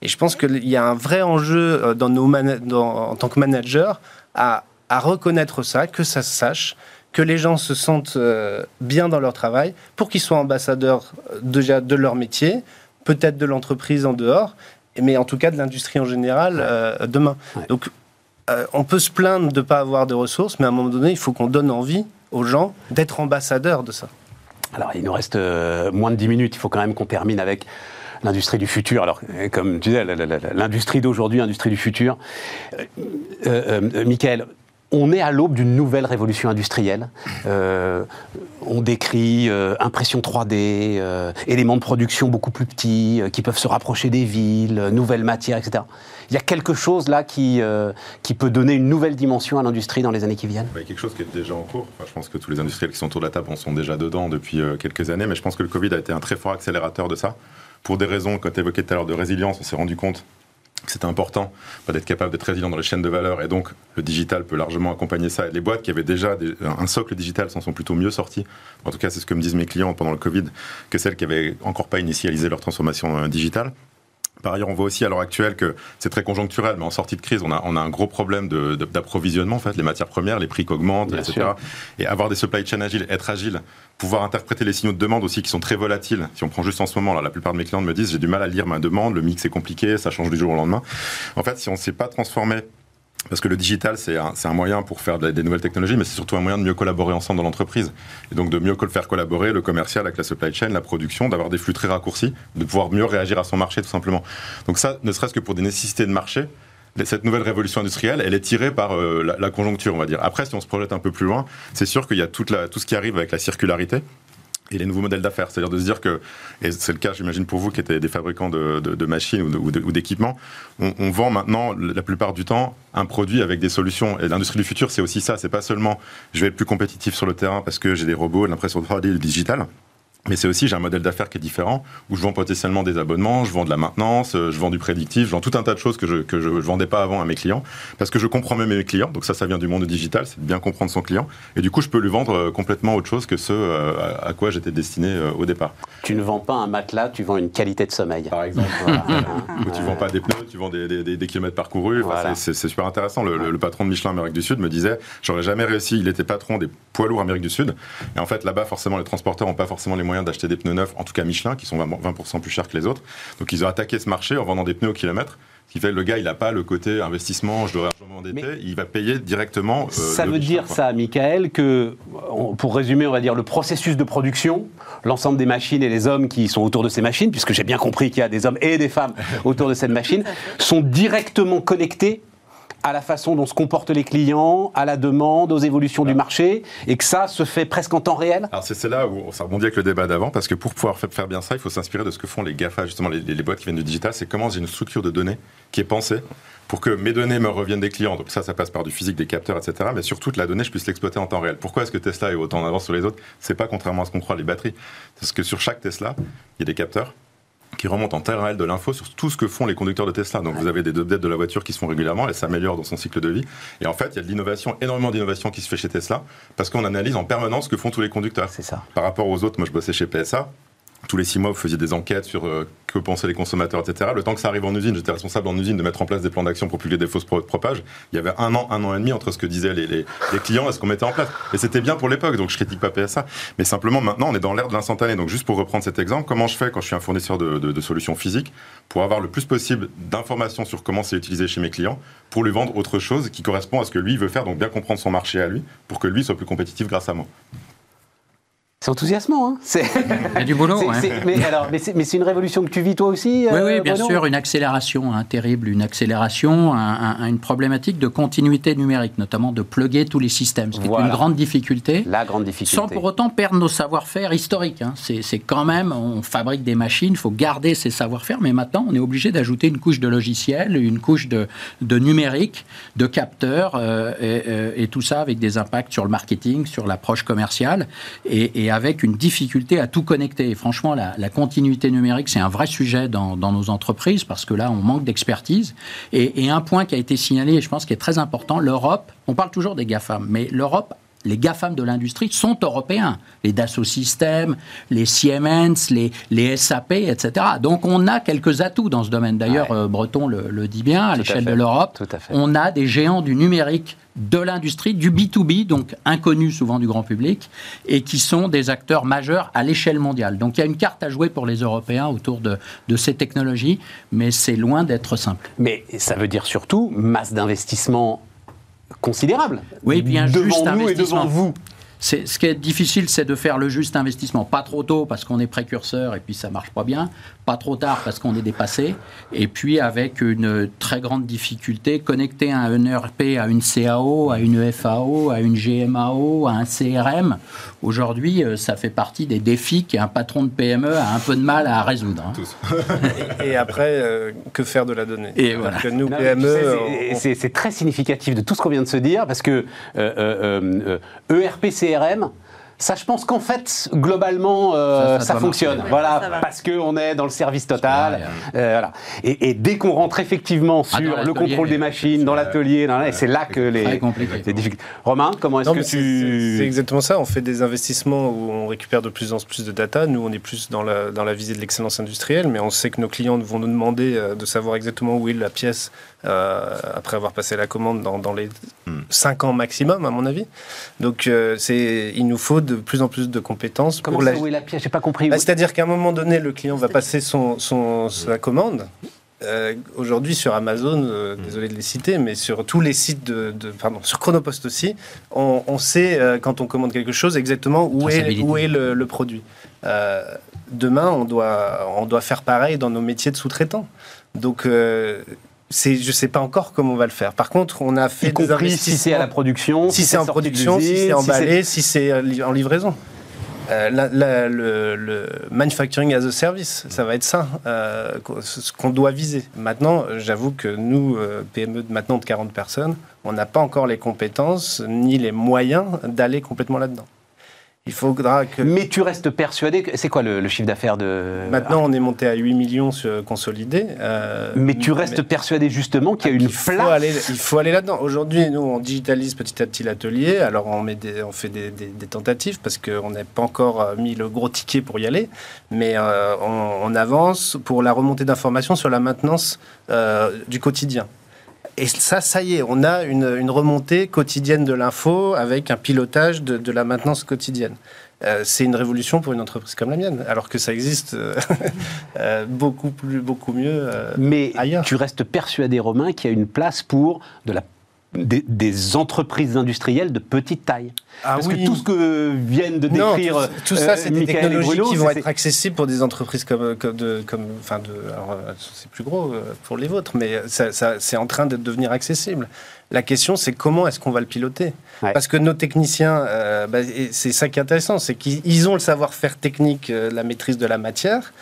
Et je pense qu'il y a un vrai enjeu dans nos en tant que manager à à reconnaître ça, que ça se sache, que les gens se sentent euh, bien dans leur travail, pour qu'ils soient ambassadeurs euh, déjà de leur métier, peut-être de l'entreprise en dehors, mais en tout cas de l'industrie en général euh, demain. Donc on peut se plaindre de ne pas avoir de ressources, mais à un moment donné, il faut qu'on donne envie aux gens d'être ambassadeurs de ça. Alors il nous reste moins de 10 minutes, il faut quand même qu'on termine avec l'industrie du futur. Alors, comme tu disais, l'industrie d'aujourd'hui, l'industrie du futur. Euh, Michael, on est à l'aube d'une nouvelle révolution industrielle. Euh, on décrit euh, impression 3D, euh, éléments de production beaucoup plus petits, qui peuvent se rapprocher des villes, nouvelles matières, etc. Il y a quelque chose là qui, qui peut donner une nouvelle dimension à l'industrie dans les années qui viennent Il y a quelque chose qui est déjà en cours. je pense que tous les industriels qui sont autour de la table en sont déjà dedans depuis quelques années, mais je pense que le Covid a été un très fort accélérateur de ça. Pour des raisons, quand tu évoquais tout à l'heure de résilience, on s'est rendu compte c'était important bah, d'être capable d'être résilient dans les chaînes de valeur et donc le digital peut largement accompagner ça. les boîtes qui avaient déjà un socle digital s'en sont plutôt mieux sorties. En tout cas, c'est ce que me disent mes clients pendant le Covid que celles qui avaient encore pas initialisé leur transformation euh, digitale. Par ailleurs, on voit aussi à l'heure actuelle que c'est très conjoncturel, mais en sortie de crise, on a, on a un gros problème d'approvisionnement, en fait, les matières premières, les prix qui augmentent, etc. Et avoir des supply chains agiles, être agile, pouvoir interpréter les signaux de demande aussi qui sont très volatiles. Si on prend juste en ce moment, là, la plupart de mes clients me disent j'ai du mal à lire ma demande, le mix est compliqué, ça change du jour au lendemain. En fait, si on ne s'est pas transformé parce que le digital, c'est un, un, moyen pour faire des nouvelles technologies, mais c'est surtout un moyen de mieux collaborer ensemble dans l'entreprise. Et donc de mieux faire collaborer le commercial avec la supply chain, la production, d'avoir des flux très raccourcis, de pouvoir mieux réagir à son marché tout simplement. Donc ça, ne serait-ce que pour des nécessités de marché, cette nouvelle révolution industrielle, elle est tirée par euh, la, conjoncture, on va dire. Après, si on se projette un peu plus loin, c'est sûr qu'il y a toute la, tout ce qui arrive avec la circularité et les nouveaux modèles d'affaires. C'est-à-dire de se dire que, et c'est le cas, j'imagine, pour vous qui êtes des fabricants de, machines ou d'équipements, on, vend maintenant, la plupart du temps, un produit avec des solutions. Et l'industrie du futur, c'est aussi ça. C'est pas seulement je vais être plus compétitif sur le terrain parce que j'ai des robots, l'impression 3D, le digital. Mais c'est aussi, j'ai un modèle d'affaires qui est différent, où je vends potentiellement des abonnements, je vends de la maintenance, euh, je vends du prédictif, je vends tout un tas de choses que je ne que je vendais pas avant à mes clients, parce que je comprends même mes clients, donc ça, ça vient du monde digital, c'est de bien comprendre son client, et du coup, je peux lui vendre euh, complètement autre chose que ce euh, à quoi j'étais destiné au départ. Tu ne vends pas un matelas, tu vends une qualité de sommeil. Par exemple. Ou tu vends pas des pneus, tu vends des, des, des, kilomètres parcourus, c'est super intéressant. Le, le, patron de Michelin Amérique du Sud me disait, j'aurais jamais réussi, il était patron des poids lourds Amérique du Sud, et en fait, là-bas, forcément, les transporteurs n'ont pas forcément les moyens d'acheter des pneus neufs en tout cas Michelin, qui sont 20% plus chers que les autres. Donc ils ont attaqué ce marché en vendant des pneus au kilomètre. Ce qui fait que le gars, il n'a pas le côté investissement, je devrais m'endetter, il va payer directement. Euh, ça veut dire ça, Michael, que, pour résumer, on va dire le processus de production, l'ensemble des machines et les hommes qui sont autour de ces machines, puisque j'ai bien compris qu'il y a des hommes et des femmes autour de cette machine, sont directement connectés à la façon dont se comportent les clients, à la demande, aux évolutions du marché, et que ça se fait presque en temps réel Alors c'est là où ça rebondit avec le débat d'avant, parce que pour pouvoir faire bien ça, il faut s'inspirer de ce que font les GAFA, justement les, les boîtes qui viennent du digital, c'est comment j'ai une structure de données qui est pensée pour que mes données me reviennent des clients. Donc ça, ça passe par du physique, des capteurs, etc. Mais surtout la donnée, je puisse l'exploiter en temps réel. Pourquoi est-ce que Tesla est autant en avance sur les autres? C'est pas contrairement à ce qu'on croit les batteries. Parce que sur chaque Tesla, il y a des capteurs qui remonte en temps réel de l'info sur tout ce que font les conducteurs de Tesla. Donc vous avez des updates de la voiture qui se font régulièrement, elle s'améliore dans son cycle de vie. Et en fait, il y a de l'innovation, énormément d'innovation qui se fait chez Tesla, parce qu'on analyse en permanence ce que font tous les conducteurs. C'est ça. Par rapport aux autres, moi je bossais chez PSA, tous les six mois, vous faisiez des enquêtes sur euh, que pensaient les consommateurs, etc. Le temps que ça arrive en usine, j'étais responsable en usine de mettre en place des plans d'action pour publier des fausses propages. Il y avait un an, un an et demi entre ce que disaient les, clients et ce qu'on mettait en place. Et c'était bien pour l'époque, donc je critique pas PSA. Mais simplement, maintenant, on est dans l'ère de l'instantané. Donc juste pour reprendre cet exemple, comment je fais quand je suis un fournisseur de, de solutions physiques pour avoir le plus possible d'informations sur comment c'est utilisé chez mes clients pour lui vendre autre chose qui correspond à ce que lui veut faire, donc bien comprendre son marché à lui pour que lui soit plus compétitif grâce à moi. C'est enthousiasmant, hein Il y a du boulot, Mais, c'est une révolution que tu vis toi aussi Oui, oui, euh, bien sûr, une accélération hein, terrible, une accélération, une problématique de continuité numérique, notamment de plugger tous les systèmes, ce qui est une grande difficulté. La grande difficulté. Sans pour autant perdre nos savoir-faire historiques. Hein. C'est quand même, on fabrique des machines, il faut garder ces savoir-faire, mais maintenant on est obligé d'ajouter une couche de logiciel, une couche de, de numérique, de capteurs, euh, euh, et, tout ça avec des impacts sur le marketing, sur l'approche commerciale. et, et avec une difficulté à tout connecter. Et franchement, la, continuité numérique, c'est un vrai sujet dans, nos entreprises parce que là, on manque d'expertise. Et, un point qui a été signalé, et je pense qui est très important, l'Europe, on parle toujours des GAFAM, mais l'Europe les GAFAM de l'industrie sont européens. Les Dassault Systèmes, les Siemens, les, les, SAP, etc. Donc on a quelques atouts dans ce domaine. D'ailleurs, euh, Breton le, dit bien, à l'échelle de l'Europe, on a des géants du numérique de l'industrie, du B2B, donc inconnus souvent du grand public, et qui sont des acteurs majeurs à l'échelle mondiale. Donc il y a une carte à jouer pour les Européens autour de, de ces technologies, mais c'est loin d'être simple. Mais ça veut dire surtout masse d'investissement considérable. Oui, bien devant nous et devant vous. C'est, ce qui est difficile, c'est de faire le juste investissement. Pas trop tôt parce qu'on est précurseur et puis ça marche pas bien. Pas trop tard parce qu'on est dépassé. Et puis avec une très grande difficulté, connecter un ERP à une CAO, à une FAO, à une GMAO, à un CRM. Aujourd'hui, euh, ça fait partie des défis qu'un patron de PME a un peu de mal à résoudre. hein. Et, et après, euh, que faire de la donnée? Et voilà. Que nous, Non, mais tu PME, sais, c'est- c'est c'est très significatif de tout ce qu'on vient de se dire parce que euh, euh, euh, ERP CRM. Ça, je pense qu'en fait, globalement, euh, Ça, ça ça, doit fonctionne. marcher, ouais. Voilà, Ça parce qu'on est dans le service total. Euh, voilà. et, et dès qu'on rentre effectivement Ah, sur le contrôle des machines, dans l'atelier, c'est là que les, les difficultés. Romain, comment est-ce que mais c'est- tu. exactement ça. On fait des investissements où on récupère de plus en plus de data. Nous, on est plus dans la, dans la visée de l'excellence industrielle, mais on sait que nos clients vont nous demander euh, de savoir exactement où est la pièce euh, après avoir passé la commande dans, dans les Hmm. 5 ans maximum, à mon avis. Donc, euh, c'est, il nous faut de plus en plus de compétences Comment pour ça, la. où est la pièce? J'ai pas compris. Bah, C'est-à-dire qu'à un moment donné, le client va passer son, son- sa commande. Euh, Aujourd'hui, sur Amazon, euh, désolé de les citer, mais sur tous les sites de, de- pardon, sur Chronopost aussi, on, on sait euh, quand on commande quelque chose exactement où est, où est le, le produit. Euh, demain, on doit, on doit faire pareil dans nos métiers de sous-traitants. Donc, euh, c'est, je ne sais pas encore comment on va le faire. Par contre, on a fait y des compris si c'est à la production, si c'est en production, si c'est emballé, si c'est en livraison. Euh, la- la- le, le manufacturing as a service, ça va être ça, euh, ce qu'on doit viser. Maintenant, j'avoue que nous, euh, PME de maintenant de 40 personnes, on n'a pas encore les compétences ni les moyens d'aller complètement là-dedans. Il faudra que... Mais tu restes persuadé que c'est quoi le, le chiffre d'affaires de Maintenant, on est monté à 8 millions sur, consolidés. euh, Mais tu restes mais- persuadé justement qu'il y a une il faut place. aller, il faut aller là-dedans. Aujourd'hui, nous, on digitalise petit à petit l'atelier. Alors, on, met des, on fait des, des- des tentatives parce qu'on n'a pas encore euh, mis le gros ticket pour y aller. Mais euh, on, on avance pour la remontée d'informations sur la maintenance euh, du quotidien. Et ça, ça y est, on a une, une remontée quotidienne de l'info avec un pilotage de, de la maintenance quotidienne. Euh, c'est une révolution pour une entreprise comme la mienne, alors que ça existe euh, euh, beaucoup plus, beaucoup mieux. euh, Mais ailleurs. tu restes persuadé, Romain, qu'il y a une place pour de la, des, des entreprises industrielles de petite taille. Ah Parce oui. que tout ce que viennent de Non, décrire tout, tout ça, euh, c'est des technologies Bruno, qui vont être accessibles pour des entreprises comme, comme, de, comme enfin de, alors, euh, c'est plus gros euh, pour les vôtres, mais ça, ça- c'est en train de devenir accessible. La question, c'est comment est-ce qu'on va le piloter? Ouais. Parce que nos techniciens, euh, bah, c'est ça qui est intéressant, c'est qu'ils ils ont le savoir-faire technique, la maîtrise de la matière.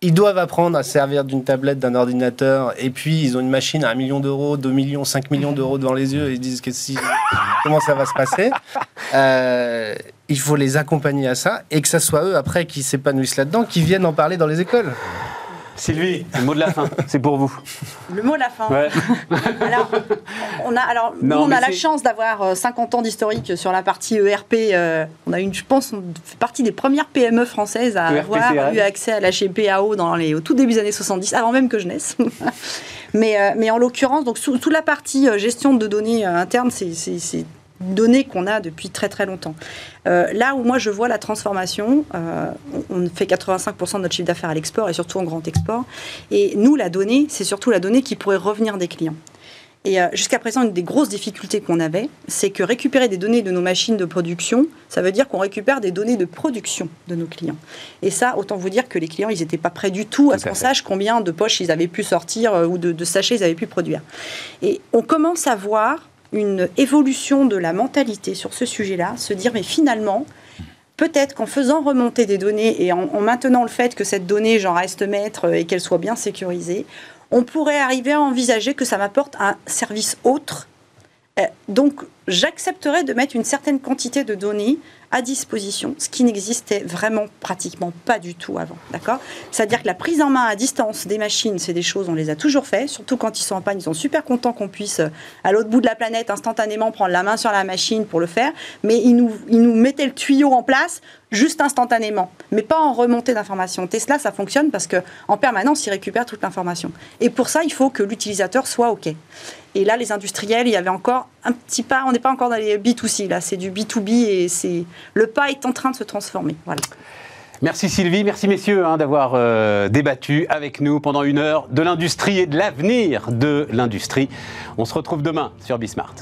Ils doivent apprendre à servir d'une tablette, d'un ordinateur, et puis ils ont une machine à 1 million d'euros, 2 millions, 5 millions d'euros devant les yeux, et ils disent que si, comment ça va se passer. Euh, il faut les accompagner à ça, et que ça soit eux après qui s'épanouissent là-dedans, qui viennent en parler dans les écoles. Sylvie, le mot de la fin, c'est pour vous. Le mot de la fin. Ouais. Alors, on a, alors, nous, on a la chance d'avoir euh, 50 ans d'historique sur la partie ERP. euh, on a une, je pense, on fait partie des premières PME françaises à ERP, avoir eu accès à la GPAO dans les, au tout début des années 70, avant même que je naisse. mais, euh, mais en l'occurrence, donc sous, toute la partie euh, gestion de données euh, internes, c'est c'est- c'est une donnée qu'on a depuis très très longtemps. Euh, là où moi je vois la transformation, euh, on fait 85% de notre chiffre d'affaires à l'export et surtout en grand export. Et nous, la donnée, c'est surtout la donnée qui pourrait revenir des clients. Et euh, jusqu'à présent, une des grosses difficultés qu'on avait, c'est que récupérer des données de nos machines de production, ça veut dire qu'on récupère des données de production de nos clients. Et ça, autant vous dire que les clients, ils n'étaient pas prêts du tout à ce qu'on sache combien de poches ils avaient pu sortir ou de, de sachets ils avaient pu produire. Et on commence à voir une évolution de la mentalité sur ce sujet-là, se dire mais finalement, peut-être qu'en faisant remonter des données et en, en maintenant le fait que cette donnée, j'en reste maître et qu'elle soit bien sécurisée, on pourrait arriver à envisager que ça m'apporte un service autre. Euh, donc, j'accepterais de mettre une certaine quantité de données à disposition, ce qui n'existait vraiment pratiquement pas du tout avant. D'accord? C'est-à-dire que la prise en main à distance des machines, c'est des choses, on les a toujours fait, surtout quand ils sont en panne, ils sont super contents qu'on puisse, euh, à l'autre bout de la planète, instantanément prendre la main sur la machine pour le faire, mais ils nous, ils nous mettaient le tuyau en place juste instantanément, mais pas en remontée d'informations. Tesla, ça fonctionne parce que en permanence, il récupère toute l'information. Et pour ça, il faut que l'utilisateur soit OK. Et là, les industriels, il y avait encore un petit pas, on n'est pas encore dans les B2C, là, c'est du B2B et c'est le pas est en train de se transformer. Voilà. Merci Sylvie, merci messieurs hein, d'avoir euh, débattu avec nous pendant une heure de l'industrie et de l'avenir de l'industrie. On se retrouve demain sur Bismart.